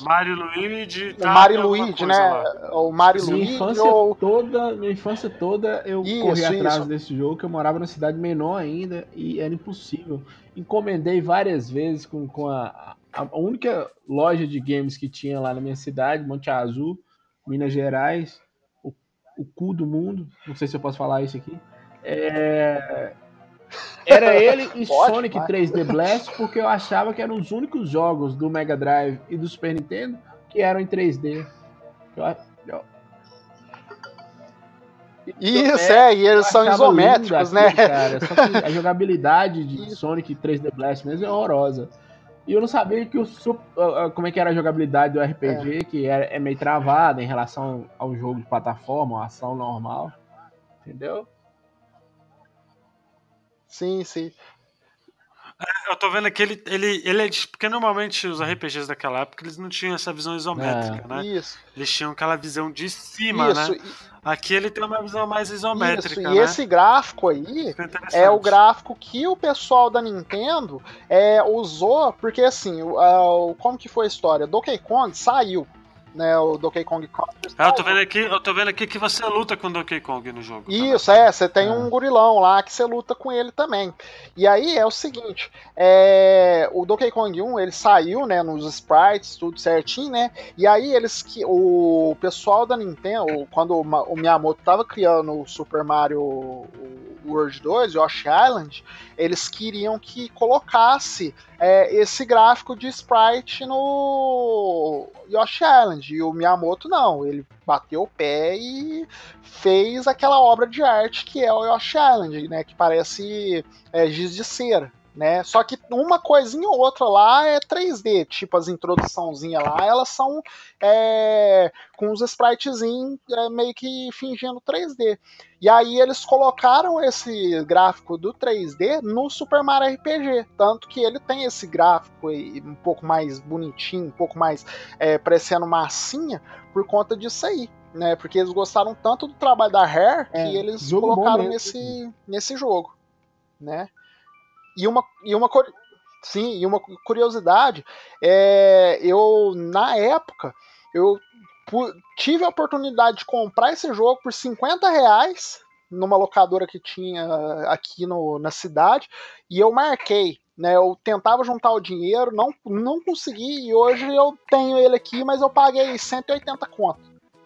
Mario Luigi. Tá, Mario Luigi, né? Lá. O Mario minha Luigi. Infância ou... toda, minha infância toda eu isso, corri atrás isso. desse jogo, que eu morava numa cidade menor ainda e era impossível. Encomendei várias vezes com, com a, a única loja de games que tinha lá na minha cidade, Monte Azul, Minas Gerais, o, o cu do mundo. Não sei se eu posso falar isso aqui. É... Era ele e Pode, Sonic vai. 3D Blast, porque eu achava que eram os únicos jogos do Mega Drive e do Super Nintendo que eram em 3D. Eu, eu- Isso, é, e eles eu são isométricos, né? Cara. Só que a jogabilidade de Isso. Sonic 3D Blast mesmo é horrorosa. E eu não sabia que o como é que era a jogabilidade do RPG, que é, é meio travada em relação ao jogo de plataforma, uma ação normal. Entendeu? Sim, sim. Eu tô vendo que ele, ele, ele é. Porque normalmente os RPGs daquela época eles não tinham essa visão isométrica, né? Isso, Eles tinham aquela visão de cima, isso, né? Aqui ele tem uma visão mais isso. isométrica, E né? esse gráfico aí Isso é, é o gráfico que o pessoal da Nintendo é, usou, porque assim, o, a- o- como que foi a história? Donkey Kong saiu, né? O Donkey Kong Country Ah, eu tô vendo aqui, eu tô vendo aqui que você luta com Donkey Kong no jogo. também. Isso, é, você tem Ah. um gorilão lá que você luta com ele também. E aí é o seguinte, é, o Donkey Kong 1, ele saiu, né, nos sprites, tudo certinho, né, e aí eles, que o pessoal da Nintendo, quando o o Miyamoto tava criando o Super Mario o World 2, Yoshi Island, eles queriam que colocasse é, esse gráfico de sprite no Yoshi Island, e o Miyamoto não, ele bateu o pé e fez aquela obra de arte que é o Yoshi Island, né? Que parece é, giz de cera. Né? Só que uma coisinha ou outra lá é 3D, tipo as introduçãozinhas lá, elas são é, com os spritezinhos é, meio que fingindo 3D. E aí eles colocaram esse gráfico do 3D no Super Mario RPG, tanto que ele tem esse gráfico um pouco mais bonitinho, um pouco mais é, parecendo massinha, por conta disso aí né? Porque eles gostaram tanto do trabalho da Rare É, que eles colocaram nesse, nesse jogo, né? E uma, e uma sim, e uma curiosidade é eu na época eu tive a oportunidade de comprar esse jogo por 50 reais numa locadora que tinha aqui no, na cidade e eu marquei né, eu tentava juntar o dinheiro, não, não consegui, e hoje eu tenho ele aqui, mas eu paguei 180 conto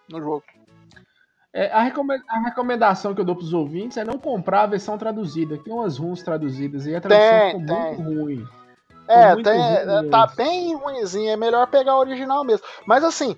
no jogo. É, a, recome- a recomendação que eu dou pros ouvintes é não comprar a versão traduzida. Tem umas runs traduzidas e a tradução Tem, ficou tem. muito ruim. É, muito tem, ruim tá bem ruimzinho, é melhor pegar o original mesmo. Mas assim,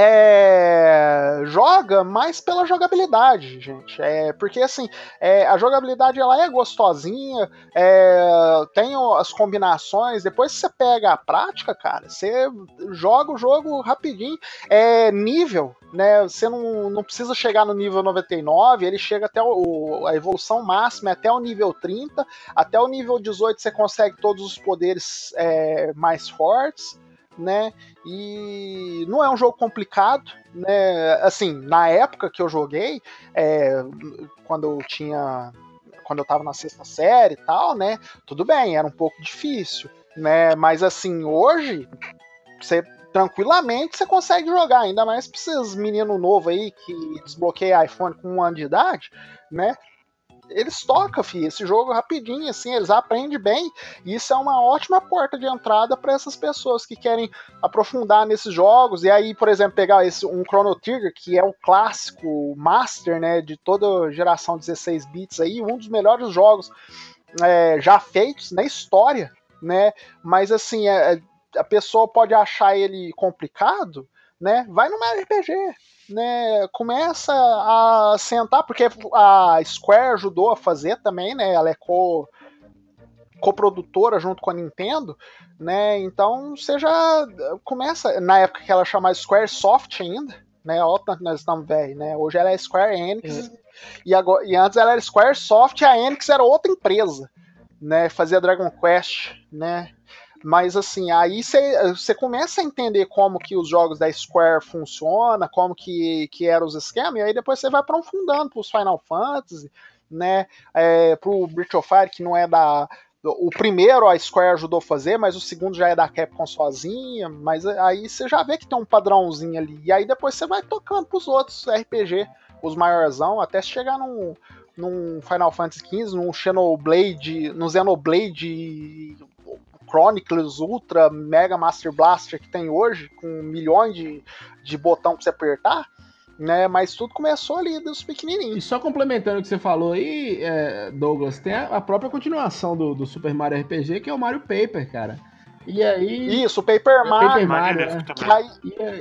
é, joga mais pela jogabilidade, gente. É, porque assim, é, a jogabilidade ela é gostosinha, é, tem as combinações. Depois que você pega a prática, cara, você joga o jogo rapidinho. É nível, né? Você não, não precisa chegar no nível 99, ele chega até o, a evolução máxima é até o nível 30. Até o nível 18 você consegue todos os poderes é, mais fortes, né? E não é um jogo complicado, né? Assim, na época que eu joguei, é, quando eu tinha. Quando eu tava na sexta série e tal, né? Tudo bem, era um pouco difícil, né? Mas assim, hoje, você tranquilamente você consegue jogar, ainda mais pra esses meninos novos aí que desbloqueia iPhone com um ano de idade, né? Eles tocam, fi, esse jogo rapidinho, assim, eles aprendem bem, e isso é uma ótima porta de entrada para essas pessoas que querem aprofundar nesses jogos, e aí, por exemplo, pegar esse, um Chrono Trigger, que é o clássico master, né, de toda geração 16 bits aí, um dos melhores jogos é, já feitos na história, né, mas assim, é, a pessoa pode achar ele complicado, né, vai numa RPG, né, começa a sentar, porque a Square ajudou a fazer também, né, ela é co coprodutora junto com a Nintendo, né, então você já começa, na época que ela chamava Square Soft ainda, né, ó, tanto nós estamos velho, né, hoje ela é Square Enix, e, agora, e antes ela era Square Soft e a Enix era outra empresa, né, fazia Dragon Quest, né, mas assim, aí você começa a entender como que os jogos da Square funcionam, como que, que eram os esquemas, e aí depois você vai aprofundando pros Final Fantasy, né? É, pro Breath of Fire, que não é da. O primeiro a Square ajudou a fazer, mas o segundo já é da Capcom sozinha. Mas aí você já vê que tem um padrãozinho ali. E aí depois você vai tocando pros outros RPG, os maiorzão, até chegar num, num Final Fantasy XV, num Xenoblade, no Xenoblade Chronicles Ultra Mega Master Blaster que tem hoje, com milhões de, de botão pra você apertar, né? Mas tudo começou ali dos E pequenininhos. só complementando o que você falou aí, é, Douglas, tem a, a própria continuação do, do Super Mario RPG, que é o Mario Paper, cara. E aí. Isso, o Paper Mario. Paper Mario, Magnífico né? Que aí,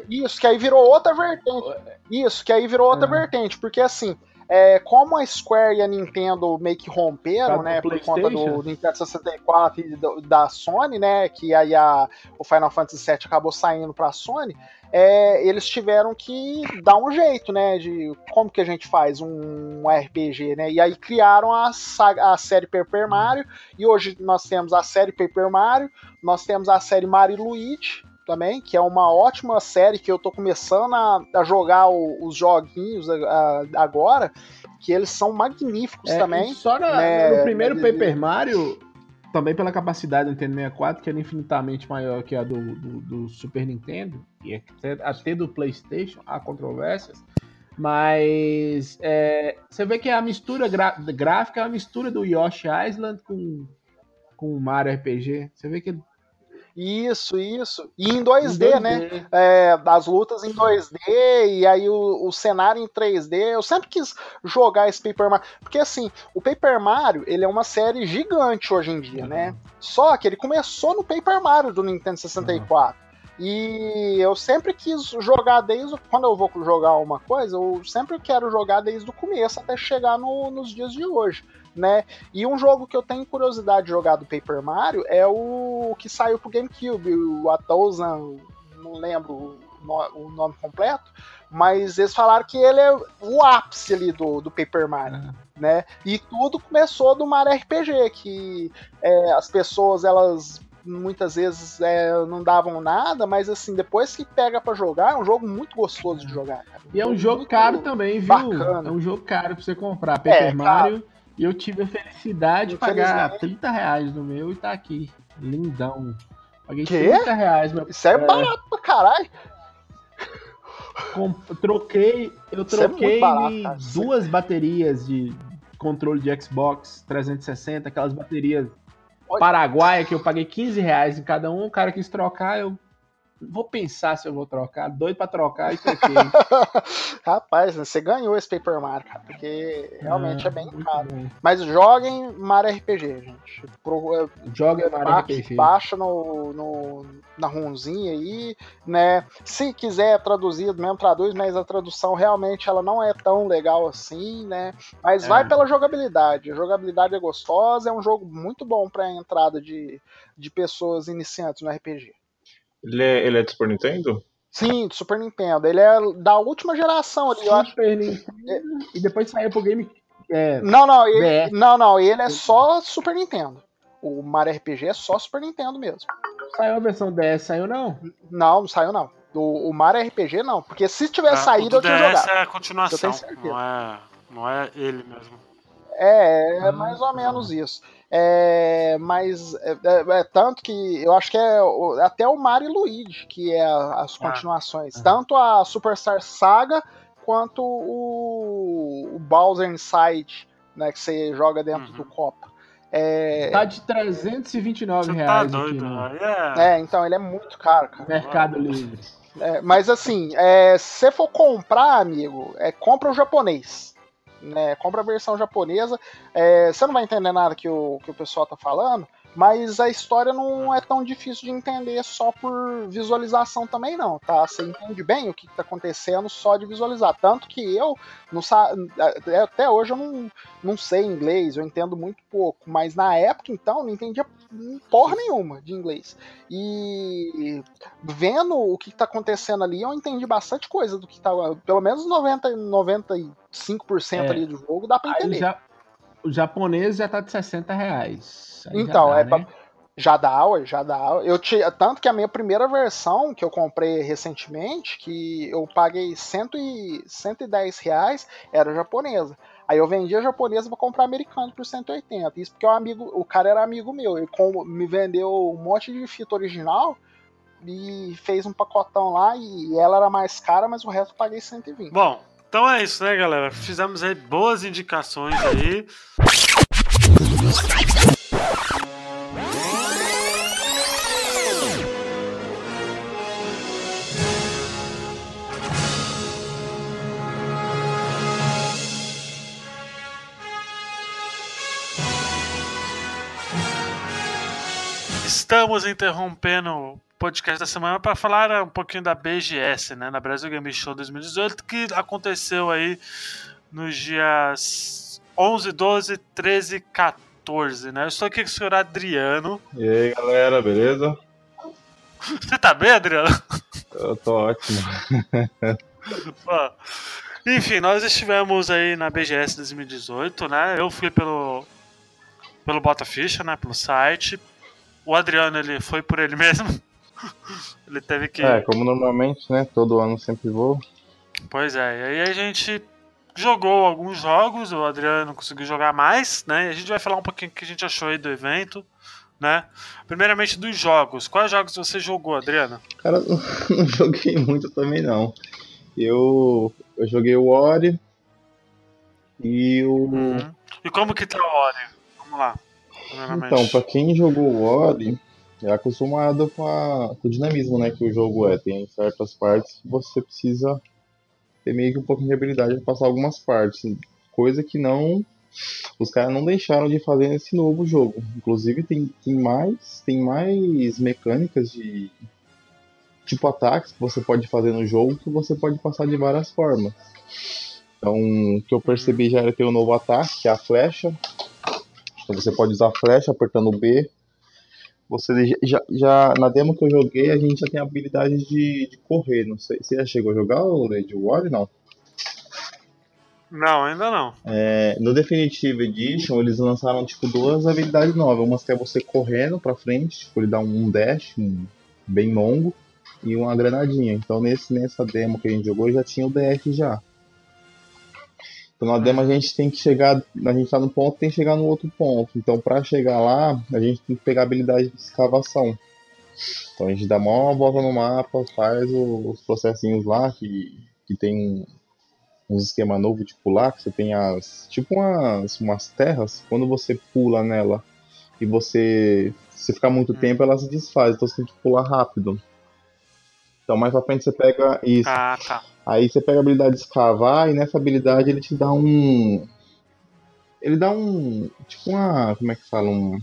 e Isso, que aí virou outra vertente. Isso, que aí virou outra Ah. vertente, porque assim, é, como a Square e a Nintendo meio que romperam, né, por conta do? Nintendo 64 e do- da Sony, né, que aí a, o Final Fantasy VII acabou saindo pra Sony, é, eles tiveram que dar um jeito, né, de como que a gente faz um RPG, né, e aí criaram a, saga- a série Paper Mario, e hoje nós temos a série Paper Mario, nós temos a série Mario Luigi, também, que é uma ótima série que eu tô começando a, a jogar o- os joguinhos a- a- agora, que eles são magníficos é, também. Só na- né, no primeiro né, Paper Mario, também pela capacidade do Nintendo 64, que era infinitamente maior que a do, do- do Super Nintendo, e até, até do PlayStation, há controvérsias. Mas é, você vê que a mistura gráfica é a mistura do Yoshi Island com, com o Mario RPG. Você vê que ele Isso, isso. E em 2D, em né? 2D. É, as lutas em 2D e aí o, o cenário em 3D. Eu sempre quis jogar esse Paper Mario. Porque assim, o Paper Mario ele é uma série gigante hoje em dia, né? Só que ele começou no Paper Mario do Nintendo 64. E eu sempre quis jogar desde. Quando eu vou jogar uma coisa, eu sempre quero jogar desde o começo até chegar no- nos dias de hoje. Né? E um jogo que eu tenho curiosidade de jogar do Paper Mario é o que saiu pro GameCube, o A Thousand, não lembro o no- o nome completo, mas eles falaram que ele é o ápice ali do, do Paper Mario né? E tudo começou do Mario RPG, que é, as pessoas elas muitas vezes é, não davam nada, mas assim depois que pega pra jogar é um jogo muito gostoso de jogar. cara. E é um jogo caro também, viu? bacana. É um jogo caro pra você comprar. Paper É, Mario. E eu tive a felicidade de pagar Infelizmente. 30 reais no meu e tá aqui. Lindão. Paguei Quê? 30 reais. Meu, Isso é, barato pra caralho. com- troquei, eu é troquei barato, cara. duas baterias de controle de Xbox 360, aquelas baterias Olha. paraguaia que eu paguei 15 reais em cada um. O cara quis trocar, eu vou pensar se eu vou trocar. Doido pra trocar e troquei. Rapaz, você ganhou esse Paper Mario, cara, porque realmente Ah, é bem caro. bom. Mas joguem Mario RPG, gente. Pro- Joga Mario Ba- RPG. Baixa no, no- na runzinha aí, né? Se quiser traduzido mesmo, traduz, mas a tradução realmente ela não é tão legal assim, né? Mas É. vai pela jogabilidade. A jogabilidade é gostosa, é um jogo muito bom pra entrada de, de pessoas iniciantes no RPG. Ele é, ele é do Super Nintendo? Sim, do Super Nintendo. Ele é da última geração ali, eu acho. Super Nintendo. E depois saiu pro Game. É, Não, não, ele, BR. não, não, ele é só Super Nintendo. O Mario RPG é só Super Nintendo mesmo. saiu a versão DS, saiu não? Não, não saiu não. O, o Mario RPG não, porque se tivesse Ah, saído o eu tinha DS jogado. é a continuação, não é, não é ele mesmo. É, é Ah, mais ou tá. menos isso. É, mas é, é- é tanto que eu acho que é o- até o Mario e Luigi que é a- as Ah. continuações. Ah. Tanto a Superstar Saga quanto o, o Bowser Inside, né, que você joga dentro Uhum. do copo. É, Tá de 329 Você tá reais aqui doido, no aí é... é, então ele é muito caro, cara. Mercado Livre. É, mas assim, é, se você for comprar, amigo, é, compra o japonês. Né, compra a versão japonesa. É, você não vai entender nada que o, que o pessoal tá falando, mas a história não é tão difícil de entender só por visualização também, não, tá? Você entende bem o que, que tá acontecendo só de visualizar. Tanto que eu não sa- é, até hoje eu não, não sei inglês, eu entendo muito pouco, mas na época então eu não entendia porra nenhuma de inglês. E vendo o que tá acontecendo ali, eu entendi bastante coisa do que tá. Pelo menos 90, 95% É. ali do jogo dá pra Aí entender. já, o japonês já tá de 60 reais. Aí já Então, dá, é pra- né? Já dá, ué, já dá. Eu tinha, tanto que a minha primeira versão que eu comprei recentemente, que eu paguei 100 e, 110 reais, era japonesa. Aí eu vendi a japonesa pra comprar americano por 180. Isso porque o amigo, o cara era amigo meu. Ele com- me vendeu um monte de fita original e fez um pacotão lá e ela era mais cara, mas o resto eu paguei 120. Bom, então é isso, né, galera? Fizemos aí boas indicações aí. Estamos interrompendo podcast da semana para falar um pouquinho da BGS, né, na Brasil Game Show 2018, que aconteceu aí nos dias 11, 12, 13, 14, né? Eu estou aqui com o senhor Adriano. E aí, galera, beleza? Você tá bem, Adriano? Eu tô ótimo. Ó, Enfim, nós estivemos aí na BGS 2018, né? Eu fui pelo pelo Bota Ficha, né, pelo site. O Adriano ele foi por ele mesmo. ele teve que É, como normalmente, né? Todo ano sempre vou. Pois é, e aí a gente jogou alguns jogos, o Adriano conseguiu jogar mais, né? E a gente vai falar um pouquinho o que a gente achou aí do evento, né? Primeiramente dos jogos. Quais jogos você jogou, Adriano? Cara, não joguei muito também não. Eu, eu joguei o Ori e o. Uhum. E como que tá o Ori? Vamos lá. Então, pra quem jogou o Ori, é acostumado com, a- com o dinamismo né, que o jogo é. Tem certas partes que você precisa ter meio que um pouco de habilidade para passar algumas partes. Coisa que não. Os caras não deixaram de fazer nesse novo jogo. Inclusive tem, tem mais. Tem mais mecânicas de. Tipo ataques que você pode fazer no jogo que você pode passar de várias formas. Então, o que eu percebi já era ter um novo ataque, que é a flecha. Então você pode usar a flecha apertando B. Você já, já na demo que eu joguei, a gente já tem a habilidade de, de correr. Não sei, você já chegou a jogar o Lady War? Não. Não, ainda não. É, no Definitive Edition, eles lançaram tipo duas habilidades novas. Uma que é você correndo pra frente, tipo, ele dá um dash um, bem longo e uma granadinha. Então nesse, nessa demo que a gente jogou já tinha o dash já. Então na demo a gente tem que chegar, a gente tá no ponto tem que chegar no outro ponto. Então pra chegar lá, a gente tem que pegar a habilidade de escavação. Então a gente dá uma volta no mapa, faz os processinhos lá que, que tem uns esquema novo de pular, que você tem as. tipo umas, umas terras, quando você pula nela e você. Se ficar muito Hum. tempo, ela se desfaz, então você tem que pular rápido. Então mais pra frente você pega isso. Ah, tá. Aí você pega a habilidade de escavar e nessa habilidade ele te dá um. Ele dá um. Tipo uma. Como é que fala? Um,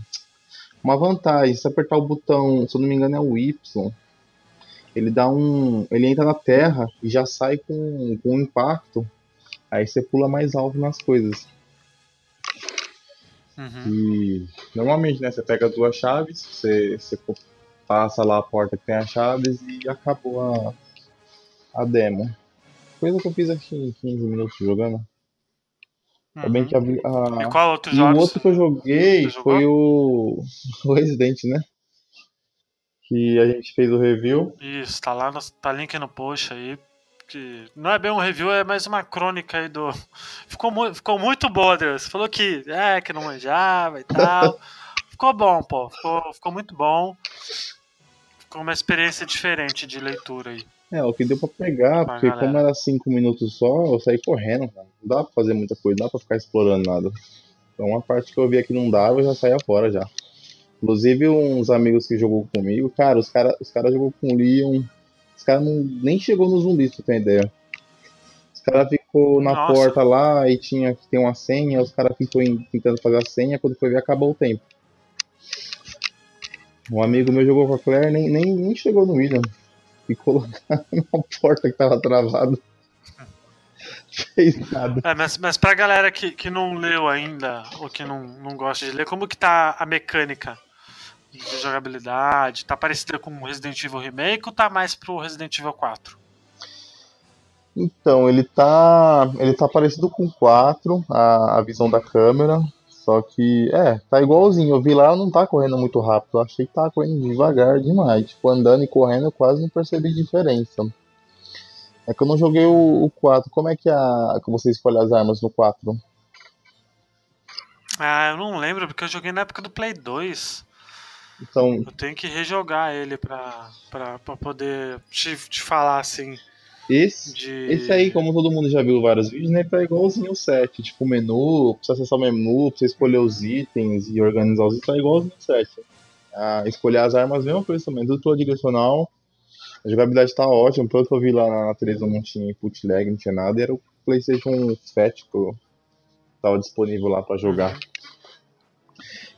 uma vantagem. Se apertar o botão, se eu não me engano é o Y. Ele dá um. Ele entra na terra e já sai com, com um impacto. Aí você pula mais alto nas coisas. Uhum. E normalmente, né? Você pega duas chaves, você, você passa lá a porta que tem as chaves e acabou a, a demo. Coisa que eu fiz aqui em 15 minutos jogando. É bem Uhum. que a, a- E qual outro jogo? o outro que eu joguei foi o, o Resident, né? Que a gente fez o review. Isso, tá lá, no, tá link no post aí. Que não é bem um review, é mais uma crônica aí do. Ficou, mu ficou muito bom. Você falou que, é, que não manjava e tal. ficou bom, pô. Ficou, ficou muito bom. Ficou uma experiência diferente de leitura aí. É, o que deu pra pegar, Pra porque galera. como era 5 minutos só, eu saí correndo, cara. Não dá pra fazer muita coisa, não dá pra ficar explorando nada. Então uma parte que eu via que não dava, eu já saía fora já. Inclusive uns amigos que jogou comigo, cara, os caras os cara jogou com o Leon, os caras não, nem chegou no zumbi, pra você ter ideia. Os caras ficou na Nossa. porta lá e tinha que ter uma senha, os caras ficou tentando fazer a senha, quando foi ver acabou o tempo. Um amigo meu jogou com a Claire, nem, nem, nem chegou no William. Ficou lá na porta que tava travada. Fez nada. É, mas, mas pra galera que, que não leu ainda, ou que não, não gosta de ler, como que tá a mecânica de jogabilidade? Tá parecida com o Resident Evil Remake ou tá mais pro Resident Evil 4? Então, ele tá. Ele tá parecido com o 4, a, a visão da câmera. Só que, é, tá igualzinho. Eu vi lá, não tá correndo muito rápido. Eu achei que tava correndo devagar demais. Tipo, andando e correndo, eu quase não percebi diferença. É que eu não joguei o, o 4. Como é que, é a, que você escolhe as armas no 4? Ah, eu não lembro, porque eu joguei na época do Play 2. Então, Eu tenho que rejogar ele pra, pra, pra poder te, te falar assim. Esse, De... esse aí, como todo mundo já viu vários vídeos, né? Tá igualzinho o 7. Tipo, menu, você acessar o menu, você escolher os itens e organizar os itens, tá igualzinho o 7. Ah, escolher as armas, mesma coisa também, tudo pelo direcional. A jogabilidade tá ótima, pelo que eu vi lá na televisão não tinha input lag, não tinha nada, e era o PlayStation 7 que eu tava disponível lá pra jogar.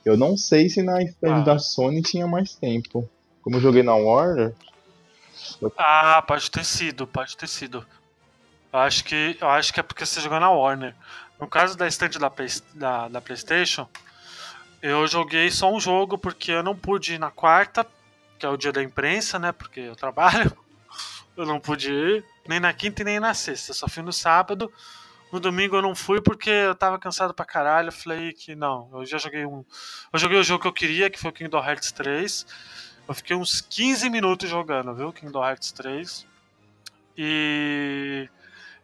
Eu não sei se na stand Ah. da Sony tinha mais tempo. Como eu joguei na Warner, Ah, pode ter sido, pode ter sido. Eu acho que, eu acho que é porque você jogou na Warner. No caso da estante da, da, da PlayStation, eu joguei só um jogo porque eu não pude ir na quarta, que é o dia da imprensa, né? Porque eu trabalho. Eu não pude ir, nem na quinta e nem na sexta. Só fui no sábado. No domingo eu não fui porque eu tava cansado pra caralho. Falei que não, eu já joguei um. Eu joguei o jogo que eu queria, que foi o Kingdom Hearts 3. Eu fiquei uns 15 minutos jogando, viu? Kingdom Hearts 3. E.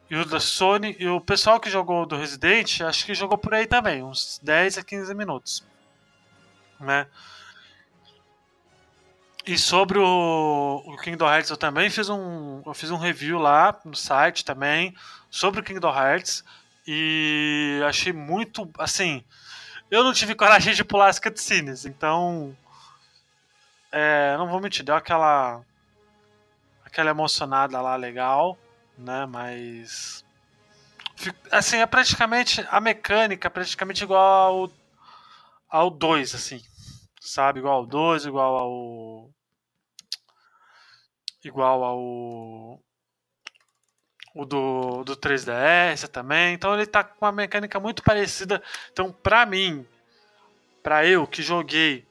E o da Sony. E o pessoal que jogou do Resident, acho que jogou por aí também, uns 10 a 15 minutos. Né? E sobre o, o Kingdom Hearts eu também fiz um. Eu fiz um review lá no site também sobre o Kingdom Hearts. E achei muito. Assim. Eu não tive coragem de pular as cutscenes, então. É, não vou mentir, deu aquela. aquela emocionada lá legal, né? Mas. Assim, é praticamente. A mecânica é praticamente igual ao. ao 2, assim. Sabe? Igual ao 2, igual ao. Igual ao. O do, do 3DS também. Então ele tá com uma mecânica muito parecida. Então, pra mim, pra eu que joguei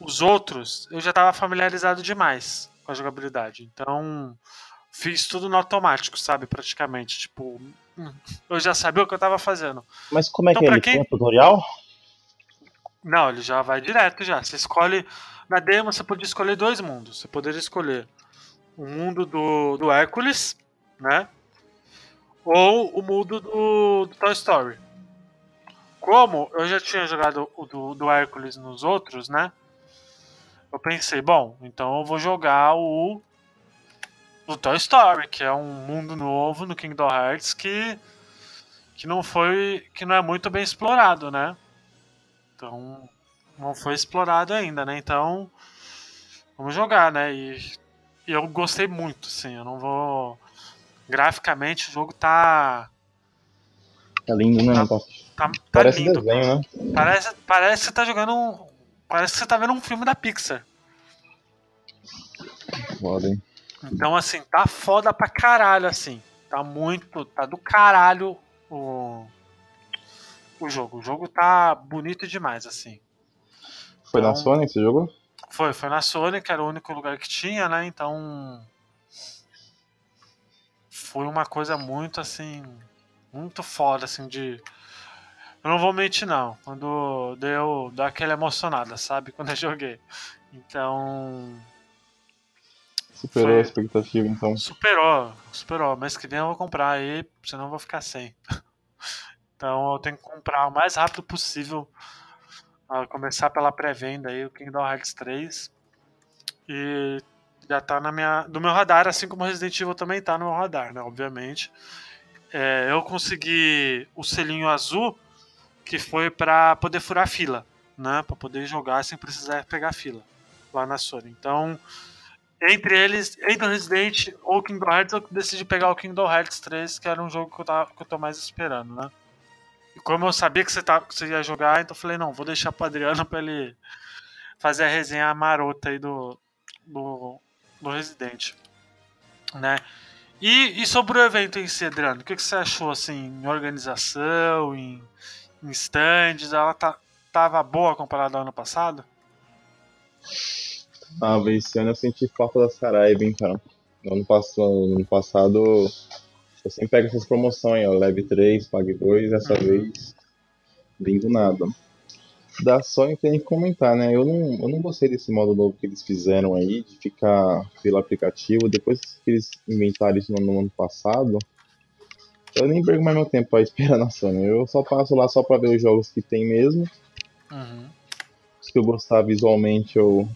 os outros, eu já tava familiarizado demais com a jogabilidade. Então, fiz tudo no automático, sabe? Praticamente. Tipo, hum, eu já sabia o que eu tava fazendo. Mas como é Então, que é? Ele quem- tem tutorial? Não, ele já vai direto já. Você escolhe. Na demo você podia escolher dois mundos. Você poderia escolher o mundo do, do Hércules, né? Ou o mundo do, do Toy Story. Como eu já tinha jogado o do, do Hércules nos outros, né? Eu pensei, bom, então eu vou jogar o, o Toy Story, que é um mundo novo no Kingdom Hearts que, que não foi. que não é muito bem explorado, né? Então, não foi explorado ainda, né? Então, vamos jogar, né? E, e eu gostei muito, assim. Eu não vou. Graficamente, o jogo tá. tá lindo, né? Tá- Tá- tá, tá Parece lindo. desenho, né? Parece, parece que você tá jogando um. Parece que você tá vendo um filme da Pixar. Foda, hein? Então, assim, tá foda pra caralho, assim. Tá muito. Tá do caralho o. O jogo. O jogo tá bonito demais, assim. Foi na Então- Sony que você jogou? Foi, foi na Sony, que era o único lugar que tinha, né? Então. Foi uma coisa muito assim. Muito foda, assim, de. Eu não vou mentir, não. Quando deu, deu aquela emocionada, sabe? Quando eu joguei. Então. Superou Foi. a expectativa, então. Superou, superou. Mês que vem eu vou comprar aí, senão eu vou ficar sem. Então eu tenho que comprar o mais rápido possível. a começar pela pré-venda aí, o Kingdom Hearts 3. E já tá na minha, do meu radar, assim como o Resident Evil também tá no meu radar, né? Obviamente. É, eu consegui o selinho azul, que foi pra poder furar fila, né? Pra poder jogar sem precisar pegar fila lá na Sony. Então, entre eles, entre Resident ou Kingdom Hearts, eu decidi pegar o Kingdom Hearts 3, que era um jogo que eu, tava, que eu tô mais esperando, né? E como eu sabia que você, tá, que você ia jogar, então eu falei, não, vou deixar pro Adriano pra ele fazer a resenha marota aí do, do, do Resident, né? E, e sobre o evento em si, Adriano, o que, que você achou, assim, em organização, em, em stands? Ela tá, tava boa comparada ao ano passado? Ah, esse ano eu senti falta da Saraiva, hein, cara. No ano passado, no ano passado eu sempre pego essas promoções, ó. Leve 3, pague 2, dessa vez vim do nada. Da Sony tem que comentar, né? Eu não, eu não gostei desse modo novo que eles fizeram aí, de ficar pelo aplicativo. Depois que eles inventaram isso no ano passado, eu nem perco mais meu tempo pra esperar na Sony. Eu só passo lá só pra ver os jogos que tem mesmo. Uhum. Se eu gostar visualmente, eu,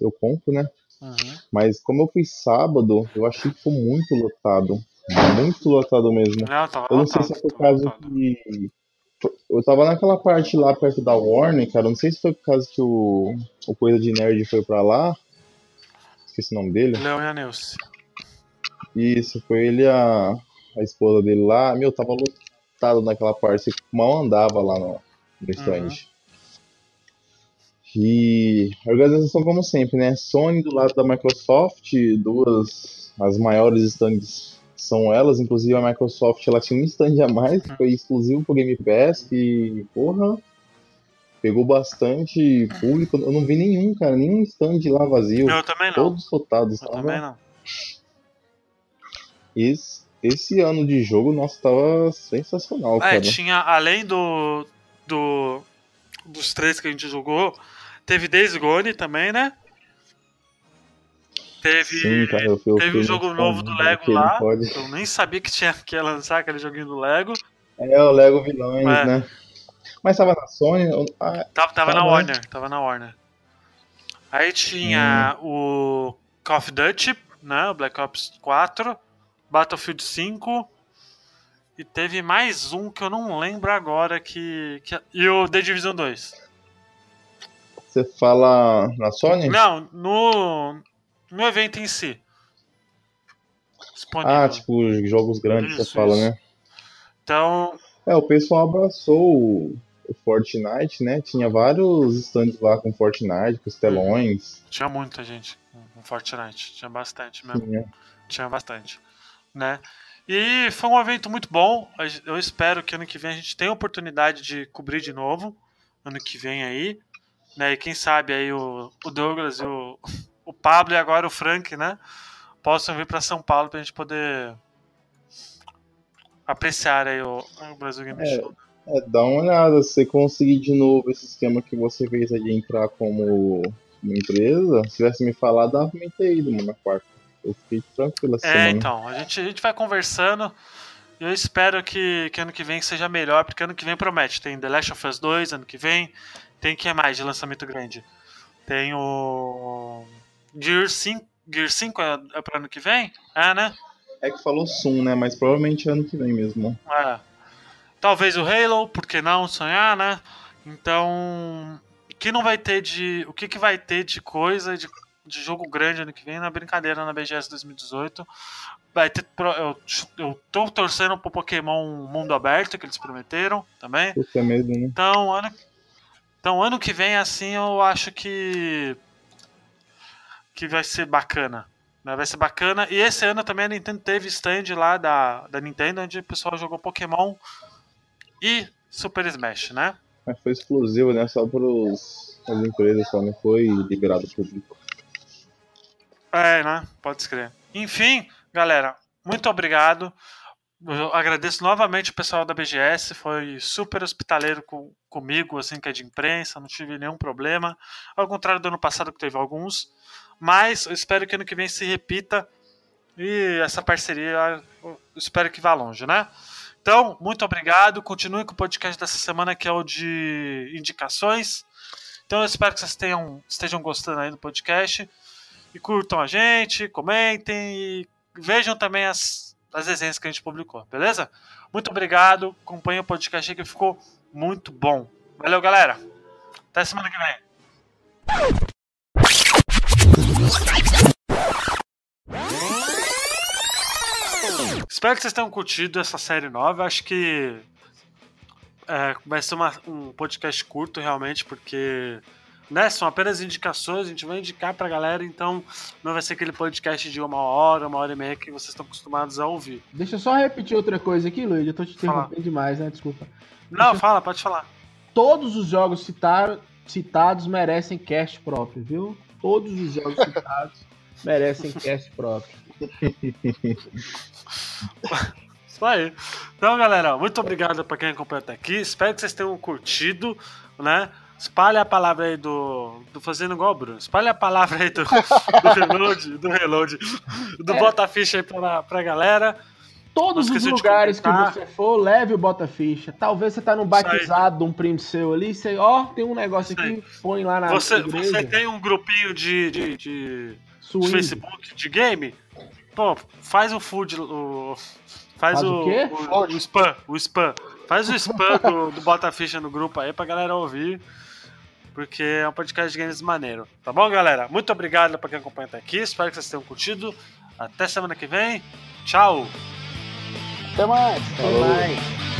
eu compro, né? Uhum. Mas como eu fui sábado, eu achei que ficou muito lotado. Muito lotado mesmo. Não, tava Eu não sei se é por causa lotado. que. Eu tava naquela parte lá perto da Warner, cara. eu Não sei se foi por causa que o, o Coisa de Nerd foi pra lá. Esqueci o nome dele. Nilce. Isso, foi ele e a, a esposa dele lá. Meu, tava lotado naquela parte. Mal andava lá no, no stand. E a organização, como sempre, né? Sony do lado da Microsoft, duas as maiores stands são elas, inclusive a Microsoft ela tinha um stand a mais, que foi exclusivo pro Game Pass, que, porra, pegou bastante público. Eu não vi nenhum, cara, nenhum stand lá vazio. Eu também não. Todos lotados. Eu tava- também não. Esse, esse ano de jogo, nossa, tava sensacional, É, cara. tinha, além do, do. dos três que a gente jogou, teve Days Gone também, né? Teve. Sim, cara, eu, eu teve o jogo novo do Lego lá. Pode... Eu nem sabia que tinha que ia lançar aquele joguinho do Lego. É, o Lego Vilões, É. né? Mas tava na Sony. Ah, Tava, tava na? Warner, tava na Warner. Aí tinha Hum. o Call of Duty, né? O Black Ops 4, Battlefield 5. E teve mais um que eu não lembro agora que. que e o The Division 2. você fala na Sony? Não, no. No evento em si. Disponível. ah, tipo, jogos grandes, Isso, você fala, isso. né? Então, É, o pessoal abraçou o, Fortnite, né? Tinha vários stands lá com Fortnite, com os telões. tinha muita gente no Fortnite. Tinha bastante mesmo. Tinha. Tinha bastante, né? E foi um evento muito bom. Eu espero que ano que vem a gente tenha a oportunidade de cobrir de novo. Ano que vem aí. Né? E quem sabe aí o, o Douglas o, o Pablo e agora o Frank, né? Possam vir para São Paulo pra gente poder apreciar aí o, o Brasil Game É. Show. É, dá uma olhada, se você conseguir de novo esse esquema que você fez aí de entrar como uma empresa, se tivesse me falado, dava pra mim ter ido, mano, na quarta. Eu fiquei tranquilo essa É, semana. então, a gente, a gente vai conversando. E eu espero que, que ano que vem seja melhor, porque ano que vem promete. Tem The Last of Us 2 ano que vem. Tem que mais de lançamento grande? Tem o. Gear 5, Gear 5 é, é pro ano que vem? É, né? É que falou Zoom, né? Mas provavelmente é ano que vem mesmo. É. Talvez o Halo, por que não sonhar, né? Então. O que não vai ter de. O que, que vai ter de coisa, de, de jogo grande ano que vem na brincadeira na BGS 2018? Vai ter. Eu, eu tô torcendo pro Pokémon Mundo Aberto, que eles prometeram também. Puta mesmo, né? Então, ano, então, ano que vem, assim, eu acho que. que vai ser bacana. né? Vai ser bacana. E esse ano também a Nintendo teve stand lá da, da Nintendo, onde o pessoal jogou Pokémon e Super Smash, né? Mas foi exclusivo, né? Só pros as empresas, só não foi liberado ao público. É, né? Pode escrever. Enfim, galera, muito obrigado. Eu agradeço novamente o pessoal da BGS, foi super hospitaleiro com, comigo, assim, que é de imprensa, não tive nenhum problema. Ao contrário do ano passado, que teve alguns. Mas eu espero que ano que vem se repita e essa parceria eu espero que vá longe, né? Então, muito obrigado. Continue com o podcast dessa semana, que é o de indicações. Então, eu espero que vocês tenham, estejam gostando aí do podcast e curtam a gente, comentem e vejam também as, as resenhas que a gente publicou, beleza? Muito obrigado, acompanhe o podcast que ficou muito bom. Valeu, galera. Até semana que vem. Espero que vocês tenham curtido essa série nova. Acho que é, vai ser uma- um podcast curto, realmente, porque né, são apenas indicações, a gente vai indicar pra galera, então não vai ser aquele podcast de uma hora, uma hora e meia que vocês estão acostumados a ouvir. Deixa eu só repetir outra coisa aqui, Luiz. Eu tô te Fala. interrompendo demais, né? Desculpa. Não, fala, pode falar. Todos os jogos citar- citados merecem cast próprio, viu? Todos os jogos citados merecem cast próprio. Isso aí. Então, galera, muito obrigado pra quem acompanhou até aqui. Espero que vocês tenham curtido, né? Espalhe a palavra aí do. do fazendo igual Bruno. Espalhe a palavra aí do, do reload, do reload, do É. bota ficha aí pra, pra galera. Todos os lugares que você for, leve o bota-ficha. Talvez você tá num aí. batizado de um primo seu ali, você, ó, tem um negócio aqui, põe lá na Você, igreja. você tem um grupinho de, de, de, de. Facebook de game? Pô, faz o food. O, faz, Faz o o, quê? o, o spam. O spam. Faz o spam do, do Bota Ficha no grupo aí pra galera ouvir. Porque é um podcast de games maneiro. Tá bom, galera? Muito obrigado pra quem acompanha até aqui. Espero que vocês tenham curtido. Até semana que vem. Tchau! Até mais. Tem mais.